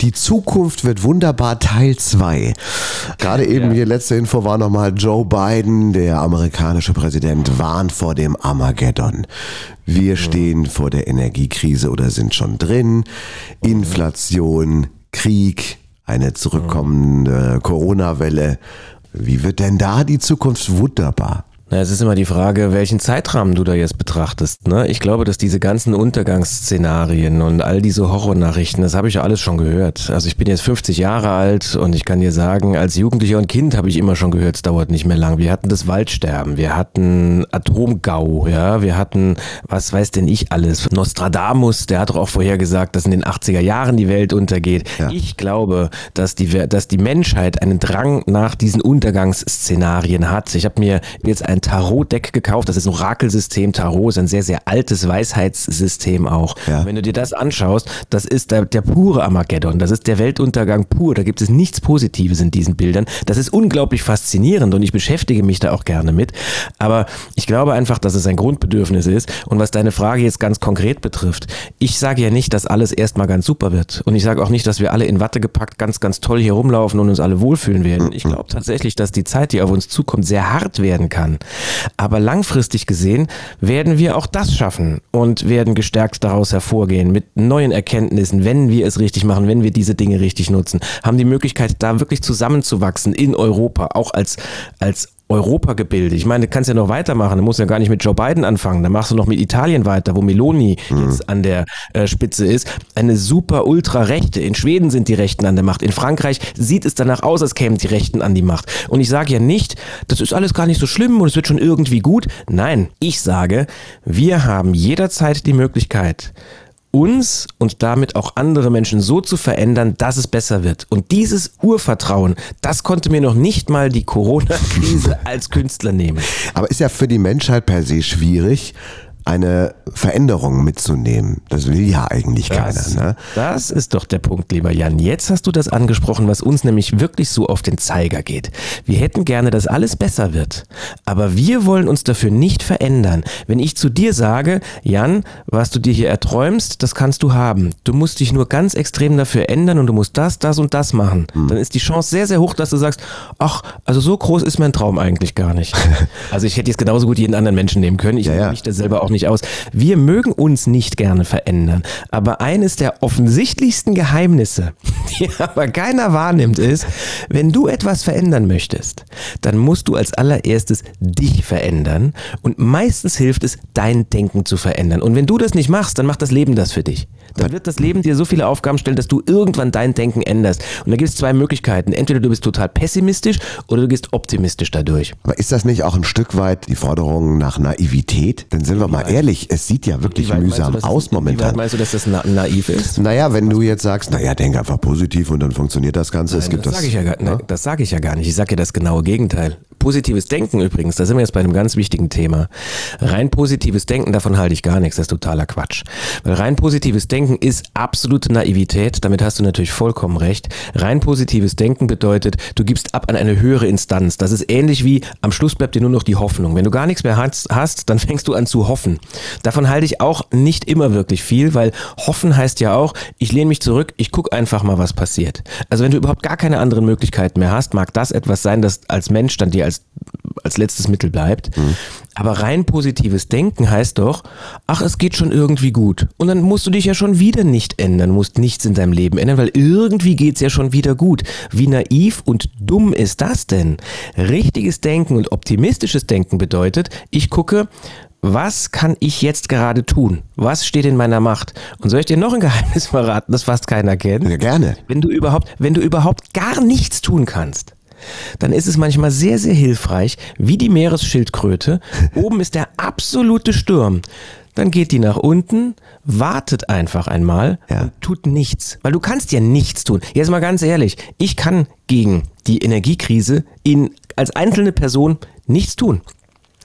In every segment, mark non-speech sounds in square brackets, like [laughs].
Die Zukunft wird wunderbar Teil 2. Gerade eben ja. hier letzte Info war nochmal Joe Biden, der amerikanische Präsident, warnt vor dem Armageddon. Wir stehen vor der Energiekrise oder sind schon drin. Inflation, Krieg, eine zurückkommende Corona-Welle. Wie wird denn da die Zukunft wunderbar? Na, es ist immer die Frage, welchen Zeitrahmen du da jetzt betrachtest. Ne? Ich glaube, dass diese ganzen Untergangsszenarien und all diese Horrornachrichten, das habe ich ja alles schon gehört. Also ich bin jetzt 50 Jahre alt und ich kann dir sagen, als Jugendlicher und Kind habe ich immer schon gehört, es dauert nicht mehr lang. Wir hatten das Waldsterben, wir hatten Atomgau, ja, wir hatten, was weiß denn ich alles, Nostradamus, der hat doch auch vorher gesagt, dass in den 80er Jahren die Welt untergeht. Ja. Ich glaube, dass die, dass die Menschheit einen Drang nach diesen Untergangsszenarien hat. Ich habe mir jetzt ein ein Tarot-Deck gekauft. Das ist ein Orakelsystem. Tarot ist ein sehr, sehr altes Weisheitssystem auch. Ja. Wenn du dir das anschaust, das ist der, der pure Armageddon. Das ist der Weltuntergang pur. Da gibt es nichts Positives in diesen Bildern. Das ist unglaublich faszinierend und ich beschäftige mich da auch gerne mit. Aber ich glaube einfach, dass es ein Grundbedürfnis ist. Und was deine Frage jetzt ganz konkret betrifft, ich sage ja nicht, dass alles erstmal ganz super wird. Und ich sage auch nicht, dass wir alle in Watte gepackt ganz, ganz toll hier rumlaufen und uns alle wohlfühlen werden. Ich glaube tatsächlich, dass die Zeit, die auf uns zukommt, sehr hart werden kann. Aber langfristig gesehen werden wir auch das schaffen und werden gestärkt daraus hervorgehen mit neuen Erkenntnissen, wenn wir es richtig machen, wenn wir diese Dinge richtig nutzen, haben die Möglichkeit, da wirklich zusammenzuwachsen in Europa, auch als, als Europagebilde. Ich meine, du kannst ja noch weitermachen. Du musst ja gar nicht mit Joe Biden anfangen. Dann machst du noch mit Italien weiter, wo Meloni mhm. jetzt an der äh, Spitze ist. Eine super ultra-Rechte. In Schweden sind die Rechten an der Macht. In Frankreich sieht es danach aus, als kämen die Rechten an die Macht. Und ich sage ja nicht, das ist alles gar nicht so schlimm und es wird schon irgendwie gut. Nein, ich sage, wir haben jederzeit die Möglichkeit, uns und damit auch andere Menschen so zu verändern, dass es besser wird. Und dieses Urvertrauen, das konnte mir noch nicht mal die Corona-Krise als Künstler nehmen. Aber ist ja für die Menschheit per se schwierig, eine Veränderung mitzunehmen. Das will ja eigentlich das, keiner. Ne? Das ist doch der Punkt, lieber Jan. Jetzt hast du das angesprochen, was uns nämlich wirklich so auf den Zeiger geht. Wir hätten gerne, dass alles besser wird. Aber wir wollen uns dafür nicht verändern. Wenn ich zu dir sage, Jan, was du dir hier erträumst, das kannst du haben. Du musst dich nur ganz extrem dafür ändern und du musst das, das und das machen. Hm. Dann ist die Chance sehr, sehr hoch, dass du sagst, ach, also so groß ist mein Traum eigentlich gar nicht. [laughs] also ich hätte jetzt genauso gut jeden anderen Menschen nehmen können. Ich ja, ja. mich da selber auch nicht nicht aus. Wir mögen uns nicht gerne verändern. Aber eines der offensichtlichsten Geheimnisse, [laughs] die aber keiner wahrnimmt, ist, wenn du etwas verändern möchtest, dann musst du als allererstes dich verändern. Und meistens hilft es, dein Denken zu verändern. Und wenn du das nicht machst, dann macht das Leben das für dich. Dann wird das Leben dir so viele Aufgaben stellen, dass du irgendwann dein Denken änderst. Und da gibt es zwei Möglichkeiten. Entweder du bist total pessimistisch oder du gehst optimistisch dadurch. Aber ist das nicht auch ein Stück weit die Forderung nach Naivität? Denn sind wir mal ehrlich, es sieht ja wirklich mühsam du, aus momentan. Meinst du, dass das na naiv ist? Naja, wenn du jetzt sagst, naja, denk einfach positiv und dann funktioniert das Ganze. Nein, es gibt das das. Sag ich ja gar, ne? Das sage ich ja gar nicht. Ich sage ja das genaue Gegenteil. Positives Denken übrigens, da sind wir jetzt bei einem ganz wichtigen Thema. Rein positives Denken, davon halte ich gar nichts, das ist totaler Quatsch. Weil rein positives Denken ist absolute Naivität, damit hast du natürlich vollkommen recht. Rein positives Denken bedeutet, du gibst ab an eine höhere Instanz. Das ist ähnlich wie, am Schluss bleibt dir nur noch die Hoffnung. Wenn du gar nichts mehr hast, hast dann fängst du an zu hoffen. Davon halte ich auch nicht immer wirklich viel, weil hoffen heißt ja auch, ich lehne mich zurück, ich gucke einfach mal, was passiert. Also wenn du überhaupt gar keine anderen Möglichkeiten mehr hast, mag das etwas sein, das als Mensch dann dir als, als letztes Mittel bleibt. Mhm. Aber rein positives Denken heißt doch, ach, es geht schon irgendwie gut. Und dann musst du dich ja schon wieder nicht ändern, musst nichts in deinem Leben ändern, weil irgendwie geht's ja schon wieder gut. Wie naiv und dumm ist das denn? Richtiges Denken und optimistisches Denken bedeutet, ich gucke, was kann ich jetzt gerade tun? Was steht in meiner Macht? Und soll ich dir noch ein Geheimnis [laughs] verraten, das fast keiner kennt? Ja, gerne. Wenn du überhaupt, wenn du überhaupt gar nichts tun kannst, dann ist es manchmal sehr, sehr hilfreich, wie die Meeresschildkröte. [laughs] Oben ist der absolute Sturm. Dann geht die nach unten, wartet einfach einmal ja. und tut nichts. Weil du kannst ja nichts tun. Jetzt mal ganz ehrlich, ich kann gegen die Energiekrise in, als einzelne Person nichts tun.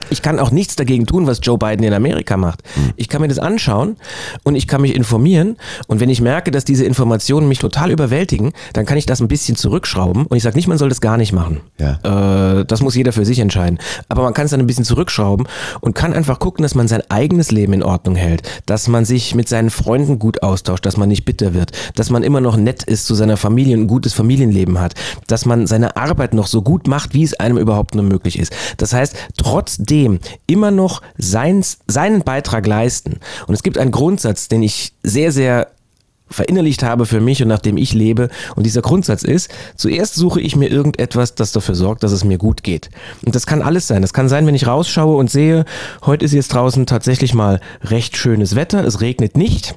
Ich kann auch nichts dagegen tun, was Joe Biden in Amerika macht. Ich kann mir das anschauen und ich kann mich informieren. Und wenn ich merke, dass diese Informationen mich total überwältigen, dann kann ich das ein bisschen zurückschrauben. Und ich sage nicht, man soll das gar nicht machen. Ja. Äh, das muss jeder für sich entscheiden. Aber man kann es dann ein bisschen zurückschrauben und kann einfach gucken, dass man sein eigenes Leben in Ordnung hält, dass man sich mit seinen Freunden gut austauscht, dass man nicht bitter wird, dass man immer noch nett ist zu seiner Familie und ein gutes Familienleben hat, dass man seine Arbeit noch so gut macht, wie es einem überhaupt nur möglich ist. Das heißt, trotzdem immer noch seins, seinen Beitrag leisten. Und es gibt einen Grundsatz, den ich sehr, sehr verinnerlicht habe für mich und nach dem ich lebe. Und dieser Grundsatz ist, zuerst suche ich mir irgendetwas, das dafür sorgt, dass es mir gut geht. Und das kann alles sein. Das kann sein, wenn ich rausschaue und sehe, heute ist jetzt draußen tatsächlich mal recht schönes Wetter, es regnet nicht.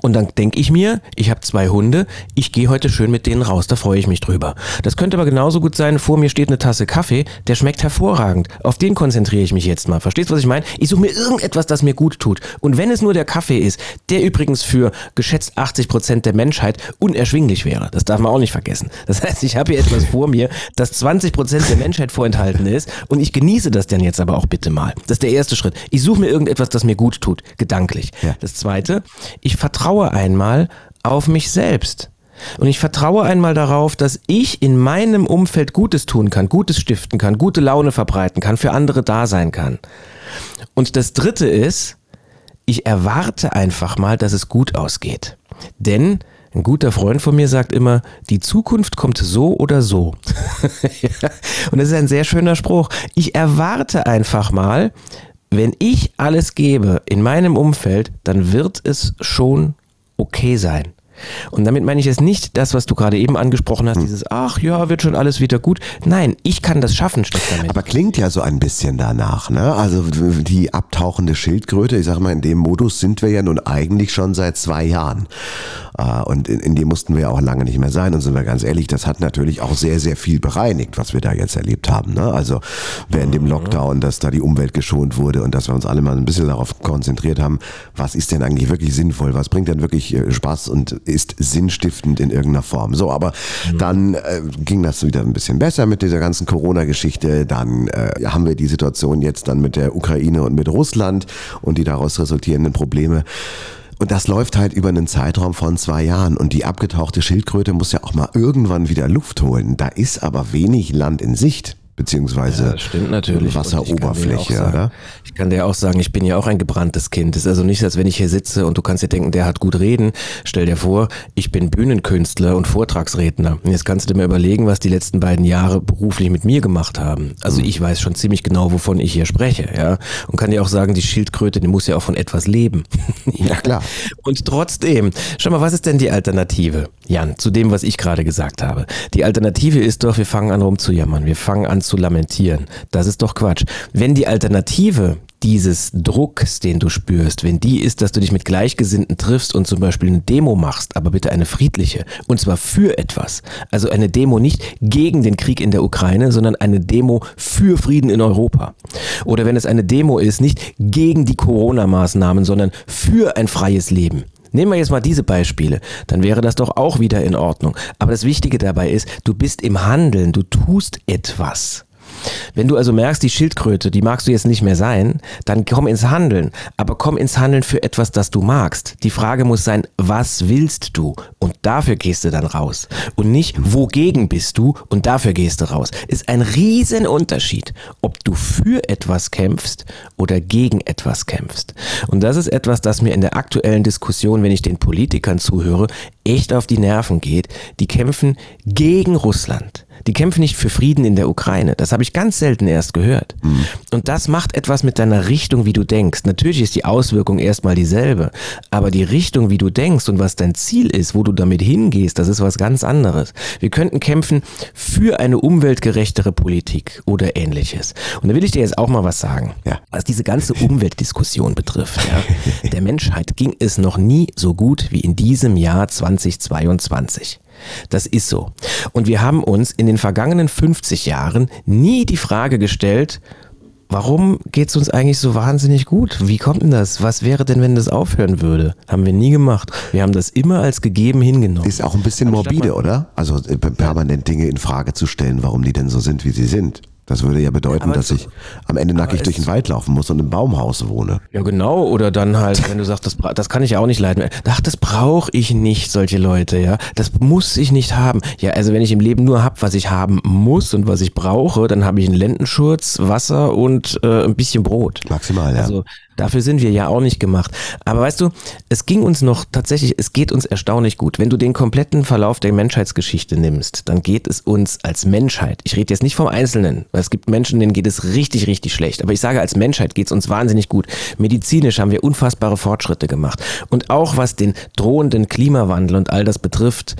Und dann denke ich mir, ich habe zwei Hunde, ich gehe heute schön mit denen raus, da freue ich mich drüber. Das könnte aber genauso gut sein, vor mir steht eine Tasse Kaffee, der schmeckt hervorragend. Auf den konzentriere ich mich jetzt mal. Verstehst du, was ich meine? Ich suche mir irgendetwas, das mir gut tut. Und wenn es nur der Kaffee ist, der übrigens für geschätzt 80 Prozent der Menschheit unerschwinglich wäre, das darf man auch nicht vergessen. Das heißt, ich habe hier etwas vor mir, das 20 Prozent der Menschheit vorenthalten ist und ich genieße das dann jetzt aber auch bitte mal. Das ist der erste Schritt. Ich suche mir irgendetwas, das mir gut tut, gedanklich. Ja. Das zweite, ich vertraue vertraue einmal auf mich selbst. Und ich vertraue einmal darauf, dass ich in meinem Umfeld Gutes tun kann, Gutes stiften kann, gute Laune verbreiten kann, für andere da sein kann. Und das Dritte ist, ich erwarte einfach mal, dass es gut ausgeht. Denn ein guter Freund von mir sagt immer, die Zukunft kommt so oder so. [laughs] Und das ist ein sehr schöner Spruch. Ich erwarte einfach mal, wenn ich alles gebe in meinem Umfeld, dann wird es schon okay sein. Und damit meine ich jetzt nicht das, was du gerade eben angesprochen hast, hm. dieses, ach ja, wird schon alles wieder gut. Nein, ich kann das schaffen, statt damit. Aber klingt ja so ein bisschen danach, ne? Also die abtauchende Schildkröte, ich sag mal, in dem Modus sind wir ja nun eigentlich schon seit zwei Jahren. Äh, und in, in dem mussten wir ja auch lange nicht mehr sein. Und sind wir ganz ehrlich, das hat natürlich auch sehr, sehr viel bereinigt, was wir da jetzt erlebt haben. Ne? Also während dem Lockdown, dass da die Umwelt geschont wurde und dass wir uns alle mal ein bisschen darauf konzentriert haben, was ist denn eigentlich wirklich sinnvoll, was bringt denn wirklich äh, Spaß und ist sinnstiftend in irgendeiner Form. So, aber mhm. dann äh, ging das wieder ein bisschen besser mit dieser ganzen Corona-Geschichte. Dann äh, haben wir die Situation jetzt dann mit der Ukraine und mit Russland und die daraus resultierenden Probleme. Und das läuft halt über einen Zeitraum von zwei Jahren. Und die abgetauchte Schildkröte muss ja auch mal irgendwann wieder Luft holen. Da ist aber wenig Land in Sicht beziehungsweise ja, Wasseroberfläche, sagen, oder? Ich kann dir auch sagen, ich bin ja auch ein gebranntes Kind. Es ist also nicht, als wenn ich hier sitze und du kannst dir denken, der hat gut reden. Stell dir vor, ich bin Bühnenkünstler und Vortragsredner. Und jetzt kannst du dir mal überlegen, was die letzten beiden Jahre beruflich mit mir gemacht haben. Also mhm. ich weiß schon ziemlich genau, wovon ich hier spreche, ja. Und kann dir auch sagen, die Schildkröte, die muss ja auch von etwas leben. ja, [laughs] klar. Und trotzdem, schau mal, was ist denn die Alternative, Jan, zu dem, was ich gerade gesagt habe? Die Alternative ist doch, wir fangen an rumzujammern. Wir fangen an zu lamentieren. Das ist doch Quatsch. Wenn die Alternative dieses Drucks, den du spürst, wenn die ist, dass du dich mit Gleichgesinnten triffst und zum Beispiel eine Demo machst, aber bitte eine friedliche, und zwar für etwas. Also eine Demo nicht gegen den Krieg in der Ukraine, sondern eine Demo für Frieden in Europa. Oder wenn es eine Demo ist, nicht gegen die Corona-Maßnahmen, sondern für ein freies Leben. Nehmen wir jetzt mal diese Beispiele, dann wäre das doch auch wieder in Ordnung. Aber das Wichtige dabei ist, du bist im Handeln, du tust etwas. Wenn du also merkst, die Schildkröte, die magst du jetzt nicht mehr sein, dann komm ins Handeln. Aber komm ins Handeln für etwas, das du magst. Die Frage muss sein, was willst du? Und dafür gehst du dann raus. Und nicht, wogegen bist du? Und dafür gehst du raus. Ist ein Riesenunterschied, ob du für etwas kämpfst oder gegen etwas kämpfst. Und das ist etwas, das mir in der aktuellen Diskussion, wenn ich den Politikern zuhöre, echt auf die Nerven geht. Die kämpfen gegen Russland. Die kämpfen nicht für Frieden in der Ukraine. Das habe ich ganz selten erst gehört. Mhm. Und das macht etwas mit deiner Richtung, wie du denkst. Natürlich ist die Auswirkung erstmal dieselbe, aber die Richtung, wie du denkst und was dein Ziel ist, wo du damit hingehst, das ist was ganz anderes. Wir könnten kämpfen für eine umweltgerechtere Politik oder ähnliches. Und da will ich dir jetzt auch mal was sagen. Ja. Was diese ganze Umweltdiskussion betrifft. Ja. [laughs] Der Menschheit ging es noch nie so gut wie in diesem Jahr 2022. Das ist so. Und wir haben uns in den vergangenen 50 Jahren nie die Frage gestellt, warum geht es uns eigentlich so wahnsinnig gut? Wie kommt denn das? Was wäre denn, wenn das aufhören würde? Haben wir nie gemacht. Wir haben das immer als gegeben hingenommen. Ist auch ein bisschen morbide, oder? Also äh, permanent Dinge in Frage zu stellen, warum die denn so sind, wie sie sind. Das würde ja bedeuten, Aber dass ich am Ende nackig durch den Wald laufen muss und im Baumhaus wohne. Ja, genau. Oder dann halt, wenn du sagst, das, das kann ich ja auch nicht leiden. Ach, das brauche ich nicht, solche Leute, ja. Das muss ich nicht haben. Ja, also wenn ich im Leben nur habe, was ich haben muss und was ich brauche, dann habe ich einen Lendenschurz, Wasser und äh, ein bisschen Brot. Maximal, ja. Also Dafür sind wir ja auch nicht gemacht. Aber weißt du, es ging uns noch tatsächlich, es geht uns erstaunlich gut. Wenn du den kompletten Verlauf der Menschheitsgeschichte nimmst, dann geht es uns als Menschheit. Ich rede jetzt nicht vom Einzelnen, weil es gibt Menschen, denen geht es richtig, richtig schlecht. Aber ich sage, als Menschheit geht es uns wahnsinnig gut. Medizinisch haben wir unfassbare Fortschritte gemacht. Und auch was den drohenden Klimawandel und all das betrifft,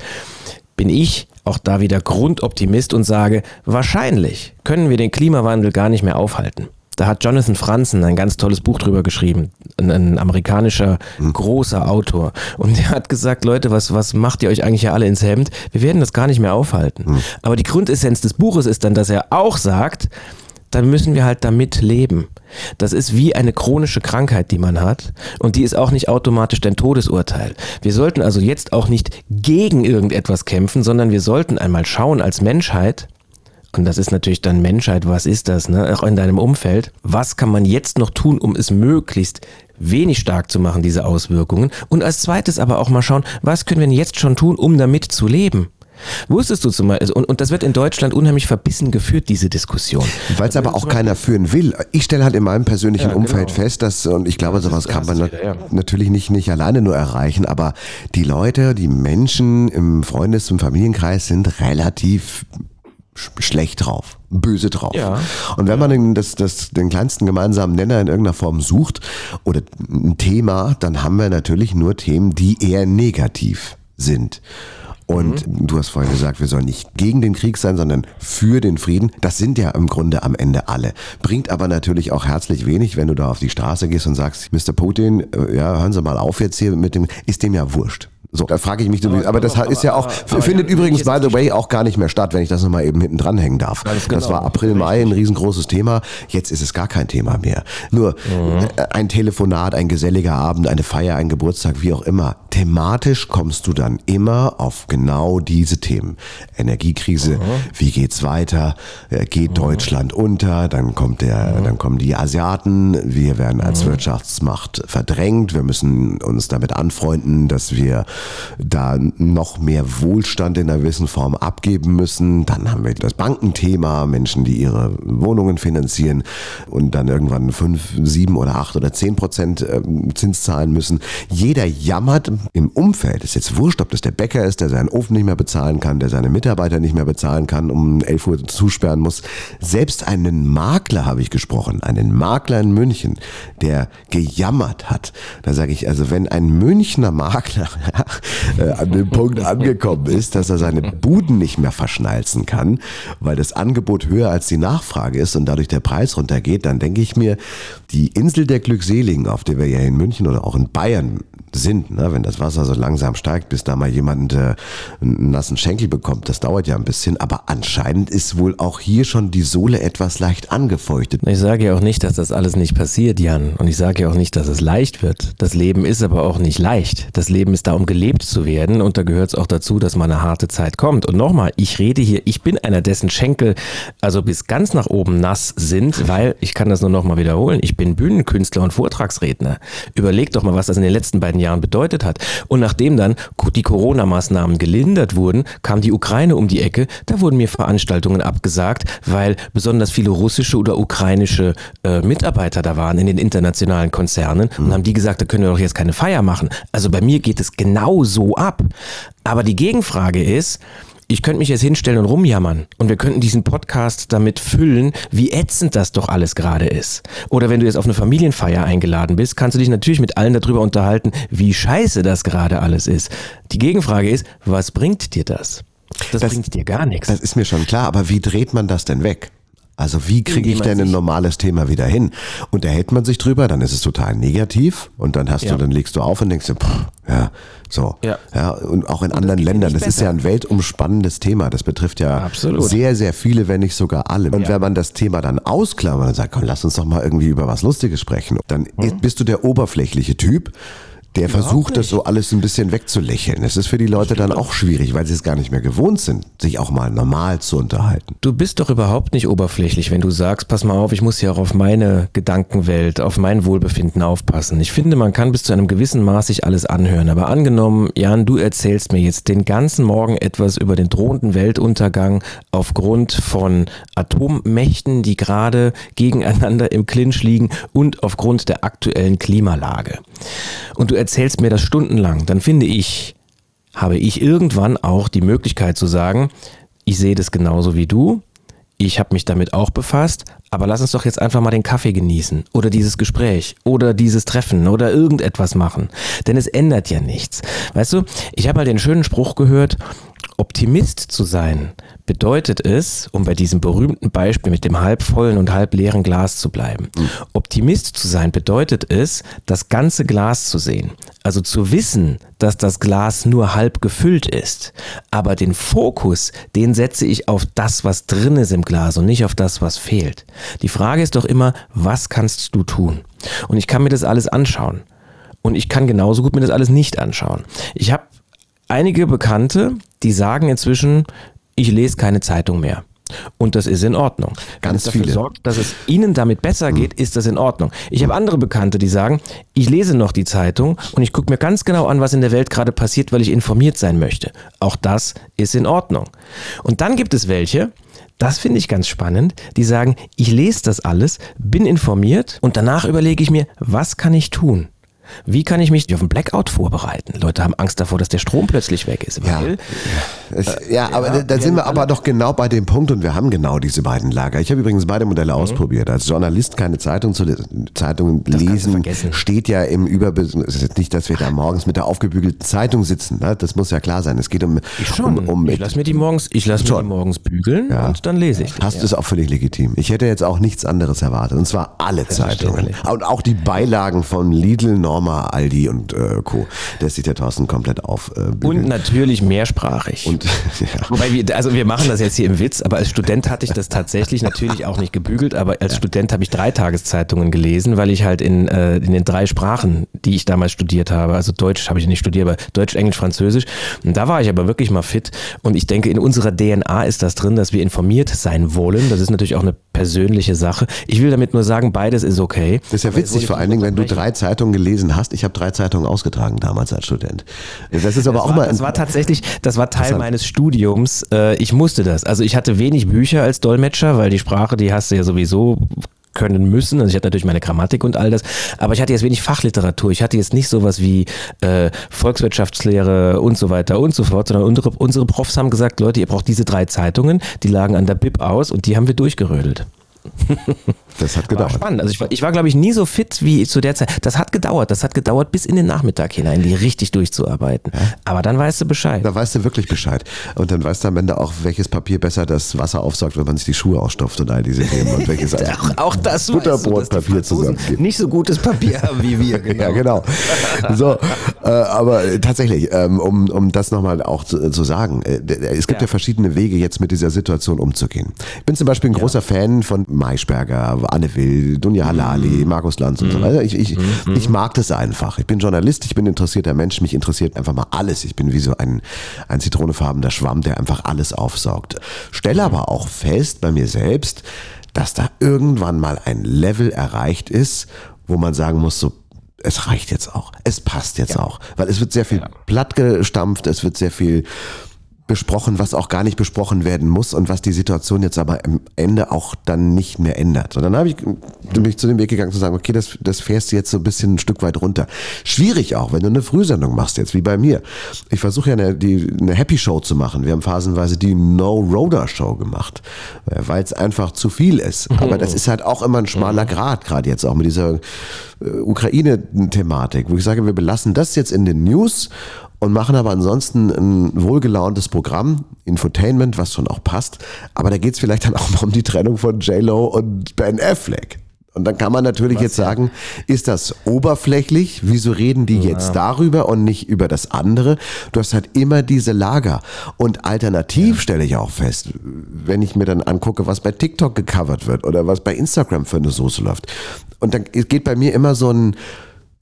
bin ich auch da wieder Grundoptimist und sage, wahrscheinlich können wir den Klimawandel gar nicht mehr aufhalten. Da hat Jonathan Franzen ein ganz tolles Buch drüber geschrieben. Ein, ein amerikanischer hm. großer Autor. Und der hat gesagt, Leute, was, was macht ihr euch eigentlich ja alle ins Hemd? Wir werden das gar nicht mehr aufhalten. Hm. Aber die Grundessenz des Buches ist dann, dass er auch sagt, dann müssen wir halt damit leben. Das ist wie eine chronische Krankheit, die man hat. Und die ist auch nicht automatisch dein Todesurteil. Wir sollten also jetzt auch nicht gegen irgendetwas kämpfen, sondern wir sollten einmal schauen als Menschheit, und das ist natürlich dann Menschheit, was ist das, ne? auch in deinem Umfeld, was kann man jetzt noch tun, um es möglichst wenig stark zu machen, diese Auswirkungen. Und als zweites aber auch mal schauen, was können wir denn jetzt schon tun, um damit zu leben. Wusstest du zum Beispiel, und, und das wird in Deutschland unheimlich verbissen geführt, diese Diskussion. Weil es aber auch keiner führen will. Ich stelle halt in meinem persönlichen ja, Umfeld genau. fest, dass, und ich glaube, sowas kann man wieder, ja. natürlich nicht, nicht alleine nur erreichen, aber die Leute, die Menschen im Freundes- und Familienkreis sind relativ schlecht drauf, böse drauf. Ja. Und wenn man den, das, das, den kleinsten gemeinsamen Nenner in irgendeiner Form sucht oder ein Thema, dann haben wir natürlich nur Themen, die eher negativ sind. Und mhm. du hast vorhin gesagt, wir sollen nicht gegen den Krieg sein, sondern für den Frieden. Das sind ja im Grunde am Ende alle. Bringt aber natürlich auch herzlich wenig, wenn du da auf die Straße gehst und sagst, Mr. Putin, äh, ja, hören Sie mal auf jetzt hier mit dem, ist dem ja wurscht. So, da frage ich mich, aber, aber das aber, ist ja auch, aber, findet übrigens, by the way, auch gar nicht mehr statt, wenn ich das nochmal eben hinten dranhängen darf. Genau, das war April, Mai ein riesengroßes Thema. Jetzt ist es gar kein Thema mehr. Nur mhm. Äh, ein Telefonat, ein geselliger Abend, eine Feier, ein Geburtstag, wie auch immer. Thematisch kommst du dann immer auf genau diese Themen. Energiekrise, mhm. wie geht's weiter? Äh, geht mhm. Deutschland unter? Dann kommt der, mhm. dann kommen die Asiaten. Wir werden als. Wirtschaftsmacht verdrängt. Wir müssen uns damit anfreunden, dass wir da noch mehr Wohlstand in einer gewissen Form abgeben müssen. Dann haben wir das Bankenthema, Menschen, die ihre Wohnungen finanzieren und dann irgendwann fünf, sieben oder acht oder zehn Prozent ähm, Zins zahlen müssen. Jeder jammert im Umfeld. Ist jetzt wurscht, ob das der Bäcker ist, der seinen Ofen nicht mehr bezahlen kann, der seine Mitarbeiter nicht mehr bezahlen kann, um 11 Uhr zusperren muss. Selbst einen Makler habe ich gesprochen, einen Makler in München, der gejammert hat. Da sage ich, also wenn ein Münchner Makler [laughs] äh, an dem Punkt angekommen ist, dass er seine Buden nicht mehr verschnalzen kann, weil das Angebot höher als die Nachfrage ist und dadurch der Preis runtergeht, dann denke ich mir, die Insel der Glückseligen, auf der wir ja in München oder auch in Bayern sind, ne? wenn das Wasser so langsam steigt, bis da mal jemand äh, einen nassen Schenkel bekommt, das dauert ja ein bisschen, aber anscheinend ist wohl auch hier schon die Sohle etwas leicht angefeuchtet. Ich sage ja auch nicht, dass das alles nicht passiert, Jan, und ich sage ja auch nicht, dass es leicht wird. Das Leben ist aber auch nicht leicht. Das Leben ist da, um gelebt zu werden und da gehört es auch dazu, dass mal eine harte Zeit kommt. Und nochmal, ich rede hier, ich bin einer, dessen Schenkel also bis ganz nach oben nass sind, weil, ich kann das nur nochmal wiederholen, ich bin Bühnenkünstler und Vortragsredner. Überleg doch mal, was das in den letzten beiden Jahren bedeutet hat. Und nachdem dann die Corona-Maßnahmen gelindert wurden, kam die Ukraine um die Ecke. Da wurden mir Veranstaltungen abgesagt, weil besonders viele russische oder ukrainische äh, Mitarbeiter da waren in den internationalen Konzernen und mhm. haben die gesagt, da können wir doch jetzt keine Feier machen. Also bei mir geht es genau so ab. Aber die Gegenfrage ist, ich könnte mich jetzt hinstellen und rumjammern und wir könnten diesen Podcast damit füllen, wie ätzend das doch alles gerade ist. Oder wenn du jetzt auf eine Familienfeier eingeladen bist, kannst du dich natürlich mit allen darüber unterhalten, wie scheiße das gerade alles ist. Die Gegenfrage ist, was bringt dir das? Das, das bringt dir gar nichts. Das ist mir schon klar, aber wie dreht man das denn weg? Also wie kriege ich denn ein normales Thema wieder hin? Und hält man sich drüber, dann ist es total negativ und dann hast ja. du, dann legst du auf und denkst dir, pff, ja, so. Ja. ja. Und auch in und anderen Ländern, das ist ja ein weltumspannendes Thema. Das betrifft ja Absolut. sehr, sehr viele, wenn nicht sogar alle. Und ja. wenn man das Thema dann ausklammert und sagt, komm, lass uns doch mal irgendwie über was Lustiges sprechen, dann mhm. bist du der oberflächliche Typ, der versucht das so alles ein bisschen wegzulächeln. Es ist für die Leute dann auch schwierig, weil sie es gar nicht mehr gewohnt sind, sich auch mal normal zu unterhalten. Du bist doch überhaupt nicht oberflächlich, wenn du sagst, pass mal auf, ich muss ja auch auf meine Gedankenwelt, auf mein Wohlbefinden aufpassen. Ich finde, man kann bis zu einem gewissen Maß sich alles anhören. Aber angenommen, Jan, du erzählst mir jetzt den ganzen Morgen etwas über den drohenden Weltuntergang aufgrund von Atommächten, die gerade gegeneinander im Clinch liegen und aufgrund der aktuellen Klimalage. Und du erzählst mir das stundenlang, dann finde ich, habe ich irgendwann auch die Möglichkeit zu sagen, ich sehe das genauso wie du, ich habe mich damit auch befasst, aber lass uns doch jetzt einfach mal den Kaffee genießen oder dieses Gespräch oder dieses Treffen oder irgendetwas machen. Denn es ändert ja nichts. Weißt du, ich habe mal den schönen Spruch gehört, Optimist zu sein bedeutet es, um bei diesem berühmten Beispiel mit dem halb vollen und halb leeren Glas zu bleiben, mhm. Optimist zu sein bedeutet es, das ganze Glas zu sehen. Also zu wissen, dass das Glas nur halb gefüllt ist. Aber den Fokus, den setze ich auf das, was drin ist im Glas und nicht auf das, was fehlt. Die Frage ist doch immer, was kannst du tun? Und ich kann mir das alles anschauen. Und ich kann genauso gut mir das alles nicht anschauen. Ich habe einige Bekannte, die sagen inzwischen, ich lese keine Zeitung mehr. Und das ist in Ordnung. Ganz Wenn es viele. sorgt, dass es ihnen damit besser hm. geht, ist das in Ordnung. Ich habe andere Bekannte, die sagen, ich lese noch die Zeitung und ich gucke mir ganz genau an, was in der Welt gerade passiert, weil ich informiert sein möchte. Auch das ist in Ordnung. Und dann gibt es welche, das finde ich ganz spannend, die sagen, ich lese das alles, bin informiert und danach überlege ich mir, was kann ich tun? Wie kann ich mich auf einen Blackout vorbereiten? Leute haben Angst davor, dass der Strom plötzlich weg ist. ja, weil, es, äh, ja, aber ja, da sind wir aber doch genau bei dem Punkt und wir haben genau diese beiden Lager. Ich habe übrigens beide Modelle mhm. ausprobiert. Als Journalist keine Zeitung zu Zeitungen lesen, steht ja im Überbesitz. Es ist nicht, dass wir da morgens mit der aufgebügelten Zeitung sitzen. Ne? Das muss ja klar sein. Es geht um. Ich schon. Um, um ich lasse mir die morgens, ich lasse mir die morgens bügeln ja. und dann lese ich. Hast ja. ist auch völlig legitim. Ich hätte jetzt auch nichts anderes erwartet. Und zwar alle Zeitungen. Und auch die Beilagen von Lidl, Norm Norma, Aldi und äh, Co. Das sieht der Thorsten komplett auf. Äh, und natürlich mehrsprachig. Und, [laughs] ja. Wobei wir, also wir machen das jetzt hier im Witz, aber als Student hatte ich das tatsächlich natürlich auch nicht gebügelt, aber als ja. Student habe ich drei Tageszeitungen gelesen, weil ich halt in, äh, in den drei Sprachen, die ich damals studiert habe, also Deutsch habe ich nicht studiert, aber Deutsch, Englisch, Französisch. Und da war ich aber wirklich mal fit. Und ich denke, in unserer DNA ist das drin, dass wir informiert sein wollen. Das ist natürlich auch eine persönliche Sache. Ich will damit nur sagen, beides ist okay. Das ist ja witzig, vor allen Dingen, wenn du drei Zeitungen gelesen hast. Ich habe drei Zeitungen ausgetragen damals als Student. Das ist aber das auch war, mal. Das war tatsächlich, das war Teil meines Studiums. Äh, ich musste das. Also ich hatte wenig Bücher als Dolmetscher, weil die Sprache, die hast du ja sowieso können müssen. Also ich hatte natürlich meine Grammatik und all das, aber ich hatte jetzt wenig Fachliteratur. Ich hatte jetzt nicht sowas wie äh, Volkswirtschaftslehre und so weiter und so fort, sondern unsere, unsere Profs haben gesagt, Leute, ihr braucht diese drei Zeitungen, die lagen an der BIP aus und die haben wir durchgerödelt. Das hat gedauert. War spannend. Also ich war, ich war glaube ich, nie so fit wie zu der Zeit. Das hat gedauert. Das hat gedauert bis in den Nachmittag hinein, die richtig durchzuarbeiten. Ja. Aber dann weißt du Bescheid. Da weißt du wirklich Bescheid. Und dann weißt du am Ende auch, welches Papier besser das Wasser aufsaugt, wenn man sich die Schuhe ausstopft und all diese Themen. Und welches [laughs] auch, auch das Butterbrotpapier zusammen. Nicht so gutes Papier haben wie wir. [laughs] Genau. ja, genau. So, äh, aber tatsächlich, ähm, um, um das nochmal auch zu, zu sagen, äh, es gibt ja. ja. verschiedene Wege, jetzt mit dieser Situation umzugehen. Ich bin zum Beispiel ein großer Fan von Maischberger, Anne Will, Dunja Halali, mhm. Markus Lanz und so mhm. weiter. Ich, ich, mhm. ich mag das einfach. Ich bin Journalist, ich bin interessierter Mensch, mich interessiert einfach mal alles. Ich bin wie so ein, ein zitronefarbener Schwamm, der einfach alles aufsaugt. Stelle aber auch fest bei mir selbst, dass da irgendwann mal ein Level erreicht ist, wo man sagen muss, so es reicht jetzt auch. Es passt jetzt ja. auch. Weil es wird sehr viel ja. platt gestampft, es wird sehr viel besprochen, was auch gar nicht besprochen werden muss und was die Situation jetzt aber am Ende auch dann nicht mehr ändert. Und dann habe ich mich zu dem Weg gegangen zu sagen, okay, das, das fährst du jetzt so ein bisschen ein Stück weit runter. Schwierig auch, wenn du eine Frühsendung machst jetzt, wie bei mir. Ich versuche ja eine, die, eine Happy Show zu machen. Wir haben phasenweise die No-Roader Show gemacht, weil es einfach zu viel ist. Aber das ist halt auch immer ein schmaler Grad, gerade jetzt auch mit dieser äh, Ukraine-Thematik, wo ich sage, wir belassen das jetzt in den News und machen aber ansonsten ein wohlgelauntes Programm, Infotainment, was schon auch passt. Aber da geht es vielleicht dann auch mal um die Trennung von J-Lo und Ben Affleck. Und dann kann man natürlich was, jetzt sagen, ist das oberflächlich? Wieso reden die jetzt ja. darüber und nicht über das andere? Du hast halt immer diese Lager. Und alternativ ja. stelle ich auch fest, wenn ich mir dann angucke, was bei TikTok gecovert wird oder was bei Instagram für eine Soße läuft. Und dann geht bei mir immer so ein,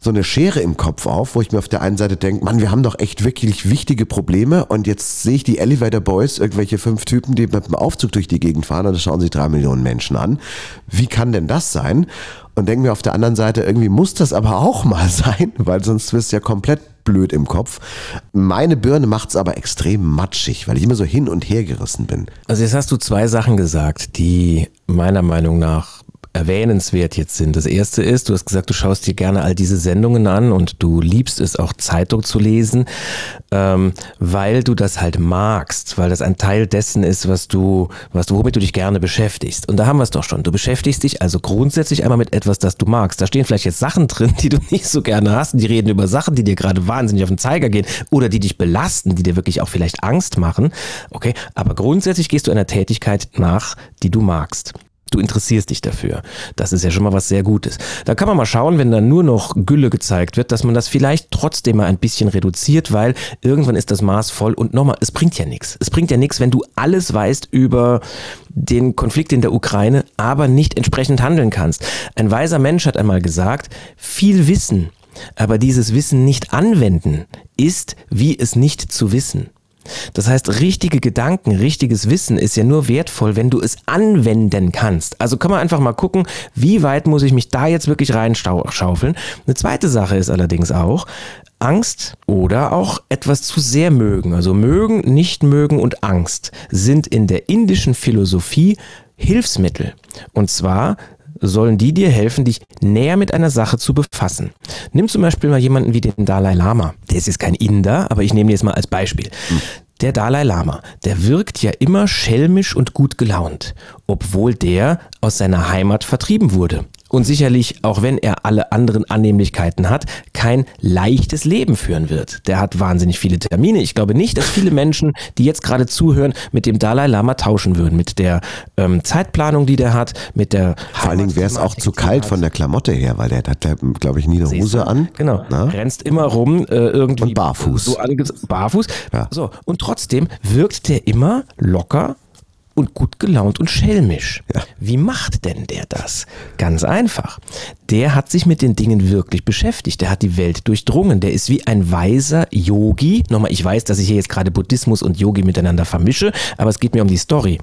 so eine Schere im Kopf auf, wo ich mir auf der einen Seite denke, Mann, wir haben doch echt wirklich wichtige Probleme und jetzt sehe ich die Elevator Boys, irgendwelche fünf Typen, die mit dem Aufzug durch die Gegend fahren und das schauen sich drei Millionen Menschen an. Wie kann denn das sein? Und denke mir auf der anderen Seite, irgendwie muss das aber auch mal [laughs] sein, weil sonst wirst du ja komplett blöd im Kopf. Meine Birne macht es aber extrem matschig, weil ich immer so hin und her gerissen bin. Also jetzt hast du zwei Sachen gesagt, die meiner Meinung nach erwähnenswert jetzt sind. Das erste ist, du hast gesagt, du schaust dir gerne all diese Sendungen an und du liebst es auch Zeitung zu lesen, ähm, weil du das halt magst, weil das ein Teil dessen ist, was du, was du, womit du dich gerne beschäftigst. Und da haben wir es doch schon. Du beschäftigst dich also grundsätzlich einmal mit etwas, das du magst. Da stehen vielleicht jetzt Sachen drin, die du [laughs] nicht so gerne hast. Und die reden über Sachen, die dir gerade wahnsinnig auf den Zeiger gehen oder die dich belasten, die dir wirklich auch vielleicht Angst machen. Okay, aber grundsätzlich gehst du einer Tätigkeit nach, die du magst. Du interessierst dich dafür. Das ist ja schon mal was sehr Gutes. Da kann man mal schauen, wenn da nur noch Gülle gezeigt wird, dass man das vielleicht trotzdem mal ein bisschen reduziert, weil irgendwann ist das Maß voll und nochmal, es bringt ja nichts. Es bringt ja nichts, wenn du alles weißt über den Konflikt in der Ukraine, aber nicht entsprechend handeln kannst. Ein weiser Mensch hat einmal gesagt, viel Wissen, aber dieses Wissen nicht anwenden, ist wie es nicht zu wissen. Das heißt, richtige Gedanken, richtiges Wissen ist ja nur wertvoll, wenn du es anwenden kannst. Also kann man einfach mal gucken, wie weit muss ich mich da jetzt wirklich reinschaufeln. Eine zweite Sache ist allerdings auch, Angst oder auch etwas zu sehr mögen. Also mögen, nicht mögen und Angst sind in der indischen Philosophie Hilfsmittel. Und zwar sollen die dir helfen, dich näher mit einer Sache zu befassen. Nimm zum Beispiel mal jemanden wie den Dalai Lama. Der ist jetzt kein Inder, aber ich nehme ihn jetzt mal als Beispiel. Der Dalai Lama, der wirkt ja immer schelmisch und gut gelaunt, obwohl der aus seiner Heimat vertrieben wurde und sicherlich, auch wenn er alle anderen Annehmlichkeiten hat, kein leichtes Leben führen wird. Der hat wahnsinnig viele Termine. Ich glaube nicht, dass viele Menschen, die jetzt gerade zuhören, mit dem Dalai Lama tauschen würden. Mit der ähm, Zeitplanung, die der hat, mit der. Vor allen Dingen wäre es auch zu kalt von der Klamotte her, weil der hat, glaube ich, nie eine Hose an. Genau. Na? Rennst immer rum, äh, irgendwie. Und barfuß. So barfuß. Ja. So. Und trotzdem wirkt der immer locker und gut gelaunt und schelmisch. Ja. Wie macht denn der das? Ganz einfach. Der hat sich mit den Dingen wirklich beschäftigt. Der hat die Welt durchdrungen. Der ist wie ein weiser Yogi. Nochmal, ich weiß, dass ich hier jetzt gerade Buddhismus und Yogi miteinander vermische, aber es geht mir um die Story.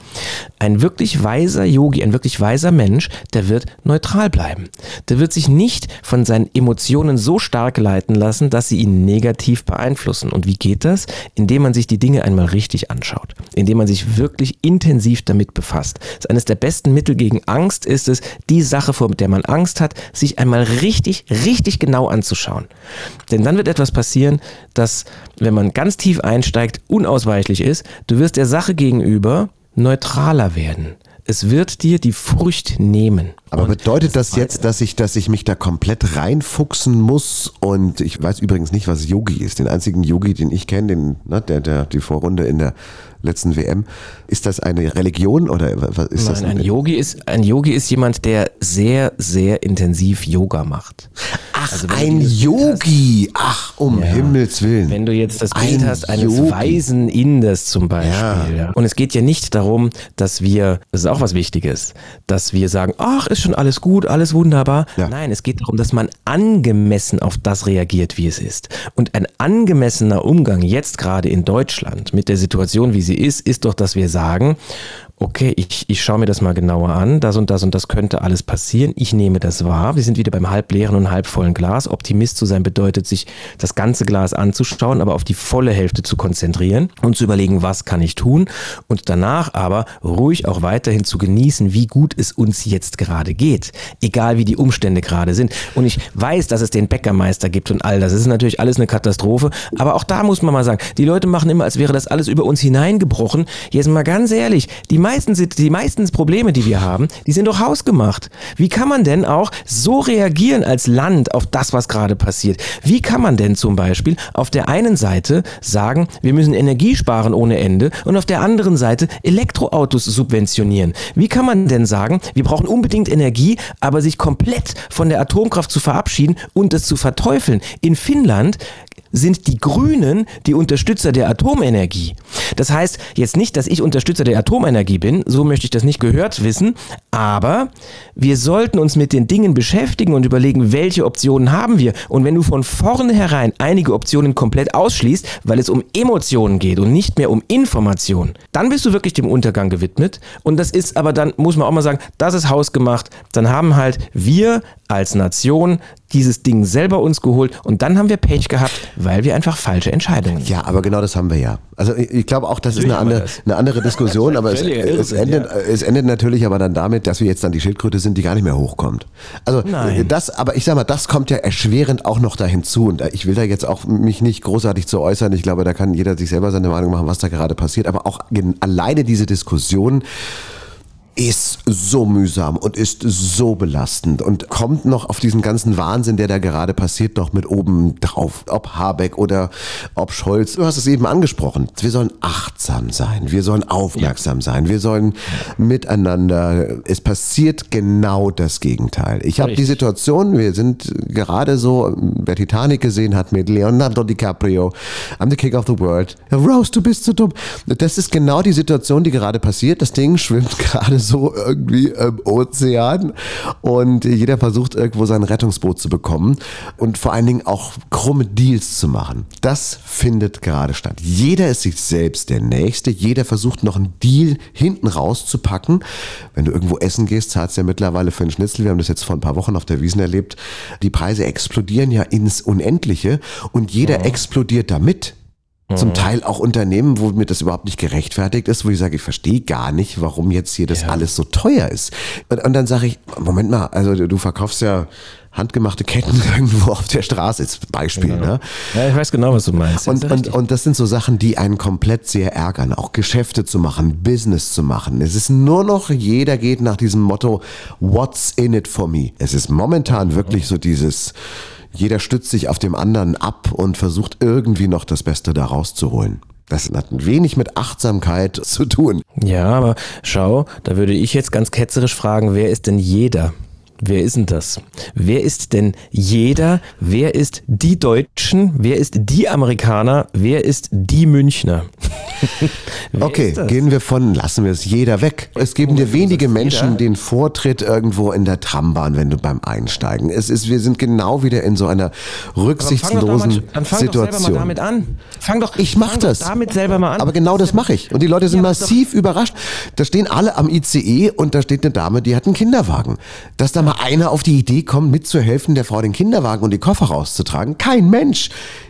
Ein wirklich weiser Yogi, ein wirklich weiser Mensch, der wird neutral bleiben. Der wird sich nicht von seinen Emotionen so stark leiten lassen, dass sie ihn negativ beeinflussen. Und wie geht das? Indem man sich die Dinge einmal richtig anschaut. Indem man sich wirklich intensiv intensiv damit befasst. Das ist eines der besten Mittel gegen Angst ist es, die Sache, vor der man Angst hat, sich einmal richtig, richtig genau anzuschauen. Denn dann wird etwas passieren, das, wenn man ganz tief einsteigt, unausweichlich ist. Du wirst der Sache gegenüber neutraler werden. Es wird dir die Furcht nehmen. Aber und bedeutet das, das jetzt, dass ich, dass ich mich da komplett reinfuchsen muss? Und ich weiß übrigens nicht, was Yogi ist. Den einzigen Yogi, den ich kenne, den, ne, der, der die Vorrunde in der letzten WM. Ist das eine Religion oder was ist Nein, das? Ein Yogi ist, ein Yogi ist jemand, der sehr, sehr intensiv Yoga macht. Ach, also ein Yogi. Ach, um ja. Himmels Willen. Wenn du jetzt das Bild ein hast eines Yogi. weisen Inders zum Beispiel. Ja. Ja. Und es geht ja nicht darum, dass wir, das ist auch was Wichtiges, dass wir sagen, ach, ist schon alles gut, alles wunderbar. Nein, es geht darum, dass man angemessen auf das reagiert, wie es ist. Und ein angemessener Umgang jetzt gerade in Deutschland mit der Situation, wie sie ist, ist doch, dass wir sagen, okay, ich, ich schaue mir das mal genauer an, das und das und das könnte alles passieren, ich nehme das wahr. Wir sind wieder beim halbleeren und halbvollen Glas. Optimist zu sein bedeutet, sich das ganze Glas anzuschauen, aber auf die volle Hälfte zu konzentrieren und zu überlegen, was kann ich tun und danach aber ruhig auch weiterhin zu genießen, wie gut es uns jetzt gerade geht, egal wie die Umstände gerade sind. Und ich weiß, dass es den Bäckermeister gibt und all das. Es ist natürlich alles eine Katastrophe, aber auch da muss man mal sagen, die Leute machen immer, als wäre das alles über uns hineingebrochen. Jetzt mal ganz ehrlich, die meisten, die meisten Probleme, die wir haben, die sind doch hausgemacht. Wie kann man denn auch so reagieren als Land auf das, was gerade passiert? Wie kann man denn zum Beispiel auf der einen Seite sagen, wir müssen Energie sparen ohne Ende und auf der anderen Seite Elektroautos subventionieren? Wie kann man denn sagen, wir brauchen unbedingt Energie, aber sich komplett von der Atomkraft zu verabschieden und es zu verteufeln? In Finnland sind die Grünen die Unterstützer der Atomenergie. Das heißt jetzt nicht, dass ich Unterstützer der Atomenergie bin, so möchte ich das nicht gehört wissen, aber wir sollten uns mit den Dingen beschäftigen und überlegen, welche Optionen haben wir. Und wenn du von vornherein einige Optionen komplett ausschließt, weil es um Emotionen geht und nicht mehr um Informationen, dann bist du wirklich dem Untergang gewidmet. Und das ist aber dann, muss man auch mal sagen, das ist hausgemacht. Dann haben halt wir als Nation dieses Ding selber uns geholt und dann haben wir Pech gehabt, weil wir einfach falsche Entscheidungen. Ja, aber genau das haben wir ja. Also ich, ich glaube auch, das ist eine andere, eine andere Diskussion, aber es, es, endet, ja. es endet natürlich aber dann damit, dass wir jetzt dann die Schildkröte sind, die gar nicht mehr hochkommt. Also Nein. das, aber ich sag mal, das kommt ja erschwerend auch noch dahin zu und ich will da jetzt auch mich nicht großartig zu äußern. Ich glaube, da kann jeder sich selber seine Meinung machen, was da gerade passiert, aber auch alleine diese Diskussion, ist so mühsam und ist so belastend und kommt noch auf diesen ganzen Wahnsinn, der da gerade passiert, noch mit oben drauf. Ob Habeck oder ob Scholz. Du hast es eben angesprochen. Wir sollen achtsam sein. Wir sollen aufmerksam ja. sein. Wir sollen miteinander. Es passiert genau das Gegenteil. Ich habe die Situation, wir sind gerade so, wer Titanic gesehen hat mit Leonardo DiCaprio, I'm the King of the World. Rose, du bist so dumm. Das ist genau die Situation, die gerade passiert. Das Ding schwimmt [laughs] gerade so irgendwie im Ozean und jeder versucht irgendwo sein Rettungsboot zu bekommen und vor allen Dingen auch krumme Deals zu machen. Das findet gerade statt. Jeder ist sich selbst der Nächste, jeder versucht noch einen Deal hinten rauszupacken. Wenn du irgendwo essen gehst, zahlst du ja mittlerweile für einen Schnitzel, wir haben das jetzt vor ein paar Wochen auf der Wiesen erlebt, die Preise explodieren ja ins Unendliche und jeder ja. explodiert damit. Zum mhm. Teil auch Unternehmen, wo mir das überhaupt nicht gerechtfertigt ist, wo ich sage, ich verstehe gar nicht, warum jetzt hier das ja. alles so teuer ist. Und, und dann sage ich, Moment mal, also du verkaufst ja handgemachte Ketten [laughs] irgendwo auf der Straße, jetzt Beispiel. Genau. Ne? Ja, ich weiß genau, was du meinst. Und, und, und das sind so Sachen, die einen komplett sehr ärgern, auch Geschäfte zu machen, Business zu machen. Es ist nur noch, jeder geht nach diesem Motto, what's in it for me? Es ist momentan wirklich so dieses, jeder stützt sich auf dem anderen ab und versucht irgendwie noch das Beste da rauszuholen. Das hat wenig mit Achtsamkeit zu tun. Ja, aber schau, da würde ich jetzt ganz ketzerisch fragen, wer ist denn jeder? Wer ist denn das? Wer ist denn jeder? Wer ist die Deutschen? Wer ist die Amerikaner? Wer ist die Münchner? [laughs] okay, gehen wir von, lassen wir es jeder weg. Es geben dir wenige Menschen jeder? den Vortritt irgendwo in der Trambahn, wenn du beim Einsteigen. Es ist, wir sind genau wieder in so einer rücksichtslosen fang dann fang Situation. Doch selber mal damit an. Fang doch, ich mach das. damit selber mal an. Aber genau das mache ich. Und die Leute sind ja, massiv überrascht. Da stehen alle am ICE und da steht eine Dame, die hat einen Kinderwagen. Dass da mal einer auf die Idee kommt, mitzuhelfen, der Frau den Kinderwagen und die Koffer rauszutragen. Kein Mensch.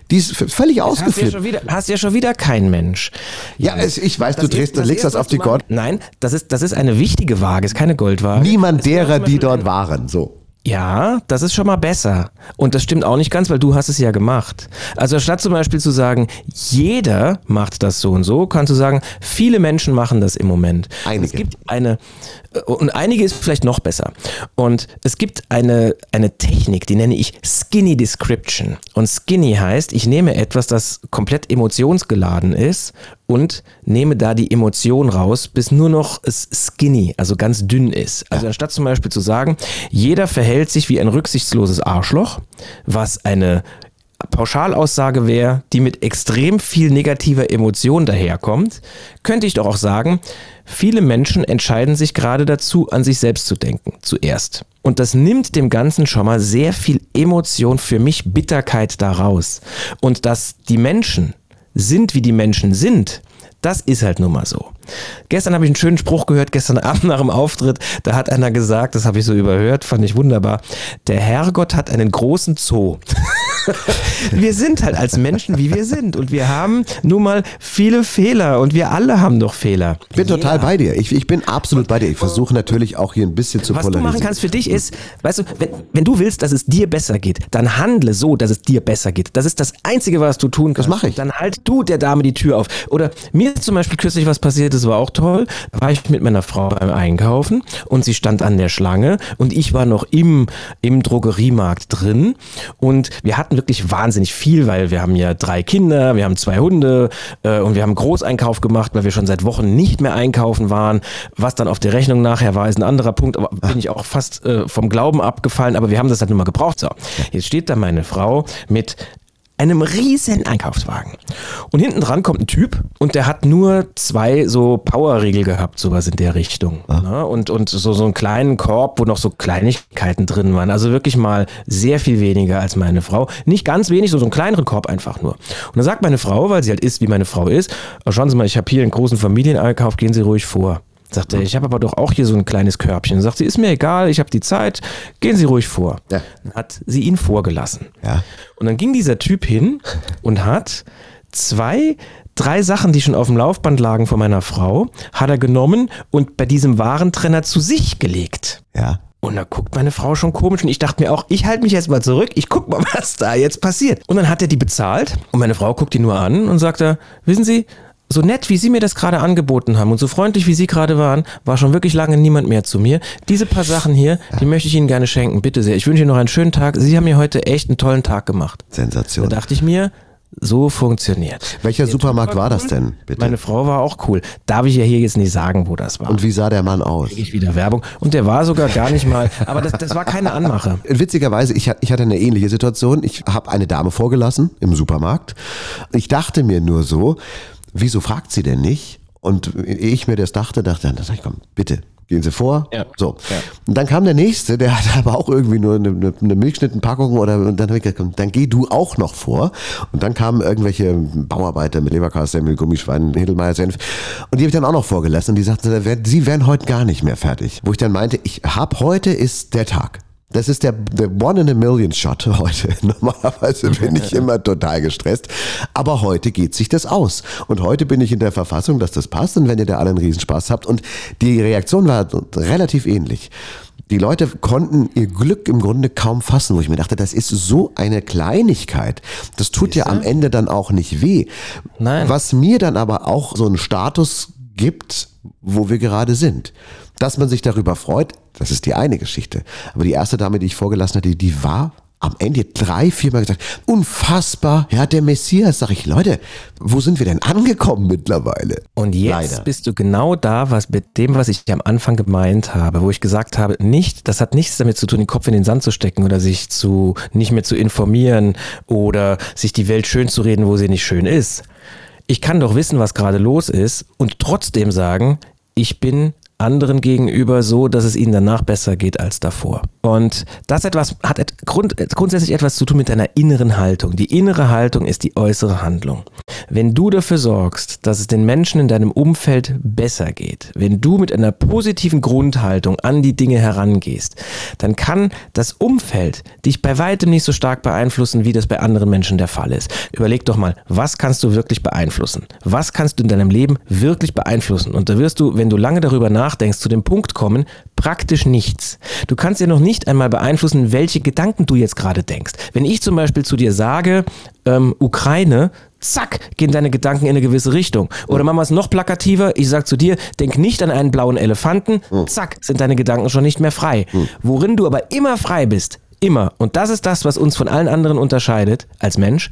Die ist völlig ausgeführt. Hast ja, hast ja schon wieder kein Mensch. Ja, ja es, ich weiß, du drehst, du legst das auf die Gold. Nein, das ist, das ist eine wichtige Waage, ist keine Goldwaage. Niemand derer, die dort waren, so. Ja, das ist schon mal besser. Und das stimmt auch nicht ganz, weil du hast es ja gemacht. Also statt zum Beispiel zu sagen, jeder macht das so und so, kannst du sagen, viele Menschen machen das im Moment. Einige. Es gibt eine, und einige ist vielleicht noch besser. Und es gibt eine, eine Technik, die nenne ich Skinny Description. Und Skinny heißt, ich nehme etwas, das komplett emotionsgeladen ist und nehme da die Emotion raus, bis nur noch es skinny, also ganz dünn ist. Also ja. anstatt zum Beispiel zu sagen, jeder verhält sich wie ein rücksichtsloses Arschloch, was eine Pauschalaussage wäre, die mit extrem viel negativer Emotion daherkommt, könnte ich doch auch sagen, viele Menschen entscheiden sich gerade dazu, an sich selbst zu denken, zuerst. Und das nimmt dem Ganzen schon mal sehr viel Emotion, für mich Bitterkeit daraus. Und dass die Menschen sind, wie die Menschen sind, das ist halt nun mal so. Gestern habe ich einen schönen Spruch gehört, gestern [laughs] Abend nach dem Auftritt, da hat einer gesagt, das habe ich so überhört, fand ich wunderbar, der Herrgott hat einen großen Zoo. [laughs] [laughs] wir sind halt als Menschen, wie wir sind und wir haben nun mal viele Fehler und wir alle haben doch Fehler. Ich bin total bei dir. Ich, ich bin absolut bei dir. Ich versuche natürlich auch hier ein bisschen zu Was polarisieren. Was du machen kannst für dich ist, weißt du, wenn, wenn du willst, dass es dir besser geht, dann handle so, dass es dir besser geht. Das ist das Einzige, was du tun kannst. Das mache ich. Dann halt du der Dame die Tür auf. Oder mir ist zum Beispiel kürzlich was passiert, das war auch toll. Da war ich mit meiner Frau beim Einkaufen und sie stand an der Schlange und ich war noch im, im Drogeriemarkt drin und wir hatten wirklich wahnsinnig viel, weil wir haben ja drei Kinder, wir haben zwei Hunde äh, und wir haben Großeinkauf gemacht, weil wir schon seit Wochen nicht mehr einkaufen waren. Was dann auf der Rechnung nachher war, ist ein anderer Punkt, aber bin ich auch fast äh, vom Glauben abgefallen, aber wir haben das halt nur mal gebraucht. So, jetzt steht da meine Frau mit einem riesen Einkaufswagen. Und hinten dran kommt ein Typ und der hat nur zwei so Powerriegel gehabt, sowas in der Richtung. Ah. Ne? Und, und so, so einen kleinen Korb, wo noch so Kleinigkeiten drin waren. Also wirklich mal sehr viel weniger als meine Frau. Nicht ganz wenig, so, so einen kleineren Korb einfach nur. Und dann sagt meine Frau, weil sie halt ist, wie meine Frau ist, oh, schauen Sie mal, ich habe hier einen großen Familieneinkauf, gehen Sie ruhig vor. Sagt er, ich habe aber doch auch hier so ein kleines Körbchen. Sagt sie, ist mir egal, ich habe die Zeit, gehen Sie ruhig vor. Ja. Dann hat sie ihn vorgelassen. Ja. Und dann ging dieser Typ hin und hat zwei, drei Sachen, die schon auf dem Laufband lagen von meiner Frau, hat er genommen und bei diesem Warentrenner zu sich gelegt. Ja. Und da guckt meine Frau schon komisch und ich dachte mir auch, ich halte mich jetzt mal zurück, ich guck mal, [laughs] was da jetzt passiert. Und dann hat er die bezahlt und meine Frau guckt ihn nur an und sagt er, wissen Sie, so nett, wie Sie mir das gerade angeboten haben und so freundlich, wie Sie gerade waren, war schon wirklich lange niemand mehr zu mir. Diese paar Sachen hier, die möchte ich Ihnen gerne schenken. Bitte sehr. Ich wünsche Ihnen noch einen schönen Tag. Sie haben mir heute echt einen tollen Tag gemacht. Sensation. Da dachte ich mir, so funktioniert. Welcher der Supermarkt war, war das denn? Bitte? Meine Frau war auch cool. Darf ich ja hier jetzt nicht sagen, wo das war. Und wie sah der Mann aus? Ich wieder Werbung. Und der war sogar gar nicht mal, aber das, das war keine Anmache. [laughs] Witzigerweise, ich, ich hatte eine ähnliche Situation. Ich habe eine Dame vorgelassen im Supermarkt. Ich dachte mir nur so, wieso fragt sie denn nicht? Und ehe ich mir das dachte, dachte ich, komm, bitte, gehen Sie vor. Ja. So. Ja. Und dann kam der nächste, der [laughs] hatte aber auch irgendwie nur eine, eine Milchschnittenpackung oder und dann habe ich gesagt, komm, dann geh du auch noch vor. Und dann kamen irgendwelche Bauarbeiter mit Leberkassemmel, Gummischweinen, Hedelmeier Senf und die habe ich dann auch noch vorgelassen. Und die sagten, sie wären heute gar nicht mehr fertig. Wo ich dann meinte, ich hab heute ist der Tag. Das ist der, der One in a Million Shot heute. [laughs] Normalerweise bin ich [laughs] immer total gestresst. Aber heute geht sich das aus. Und heute bin ich in der Verfassung, dass das passt. Und wenn ihr da alle einen Riesenspaß habt. Und die Reaktion war relativ ähnlich. Die Leute konnten ihr Glück im Grunde kaum fassen, wo ich mir dachte, das ist so eine Kleinigkeit. Das tut ja am Ende dann auch nicht weh. Nein. Was mir dann aber auch so einen Status gibt, wo wir gerade sind. Dass man sich darüber freut, das ist die eine Geschichte. Aber die erste Dame, die ich vorgelassen hatte, die war am Ende drei, viermal gesagt, unfassbar, ja, der Messias. Sag ich, Leute, wo sind wir denn angekommen mittlerweile? Und jetzt Leider. bist du genau da, was mit dem, was ich am Anfang gemeint habe, wo ich gesagt habe, nicht, das hat nichts damit zu tun, den Kopf in den Sand zu stecken oder sich zu, nicht mehr zu informieren oder sich die Welt schön zu reden, wo sie nicht schön ist. Ich kann doch wissen, was gerade los ist und trotzdem sagen, ich bin anderen gegenüber so, dass es ihnen danach besser geht als davor. Und das etwas hat grund, grundsätzlich etwas zu tun mit deiner inneren Haltung. Die innere Haltung ist die äußere Handlung. Wenn du dafür sorgst, dass es den Menschen in deinem Umfeld besser geht, wenn du mit einer positiven Grundhaltung an die Dinge herangehst, dann kann das Umfeld dich bei weitem nicht so stark beeinflussen, wie das bei anderen Menschen der Fall ist. Überleg doch mal, was kannst du wirklich beeinflussen? Was kannst du in deinem Leben wirklich beeinflussen? Und da wirst du, wenn du lange darüber nachdenkst, nachdenkst, zu dem Punkt kommen, praktisch nichts. Du kannst ja noch nicht einmal beeinflussen, welche Gedanken du jetzt gerade denkst. Wenn ich zum Beispiel zu dir sage, ähm, Ukraine, zack, gehen deine Gedanken in eine gewisse Richtung. Oder machen wir es noch plakativer, ich sag zu dir, denk nicht an einen blauen Elefanten, hm. zack, sind deine Gedanken schon nicht mehr frei. Hm. Worin du aber immer frei bist, immer, und das ist das, was uns von allen anderen unterscheidet als Mensch,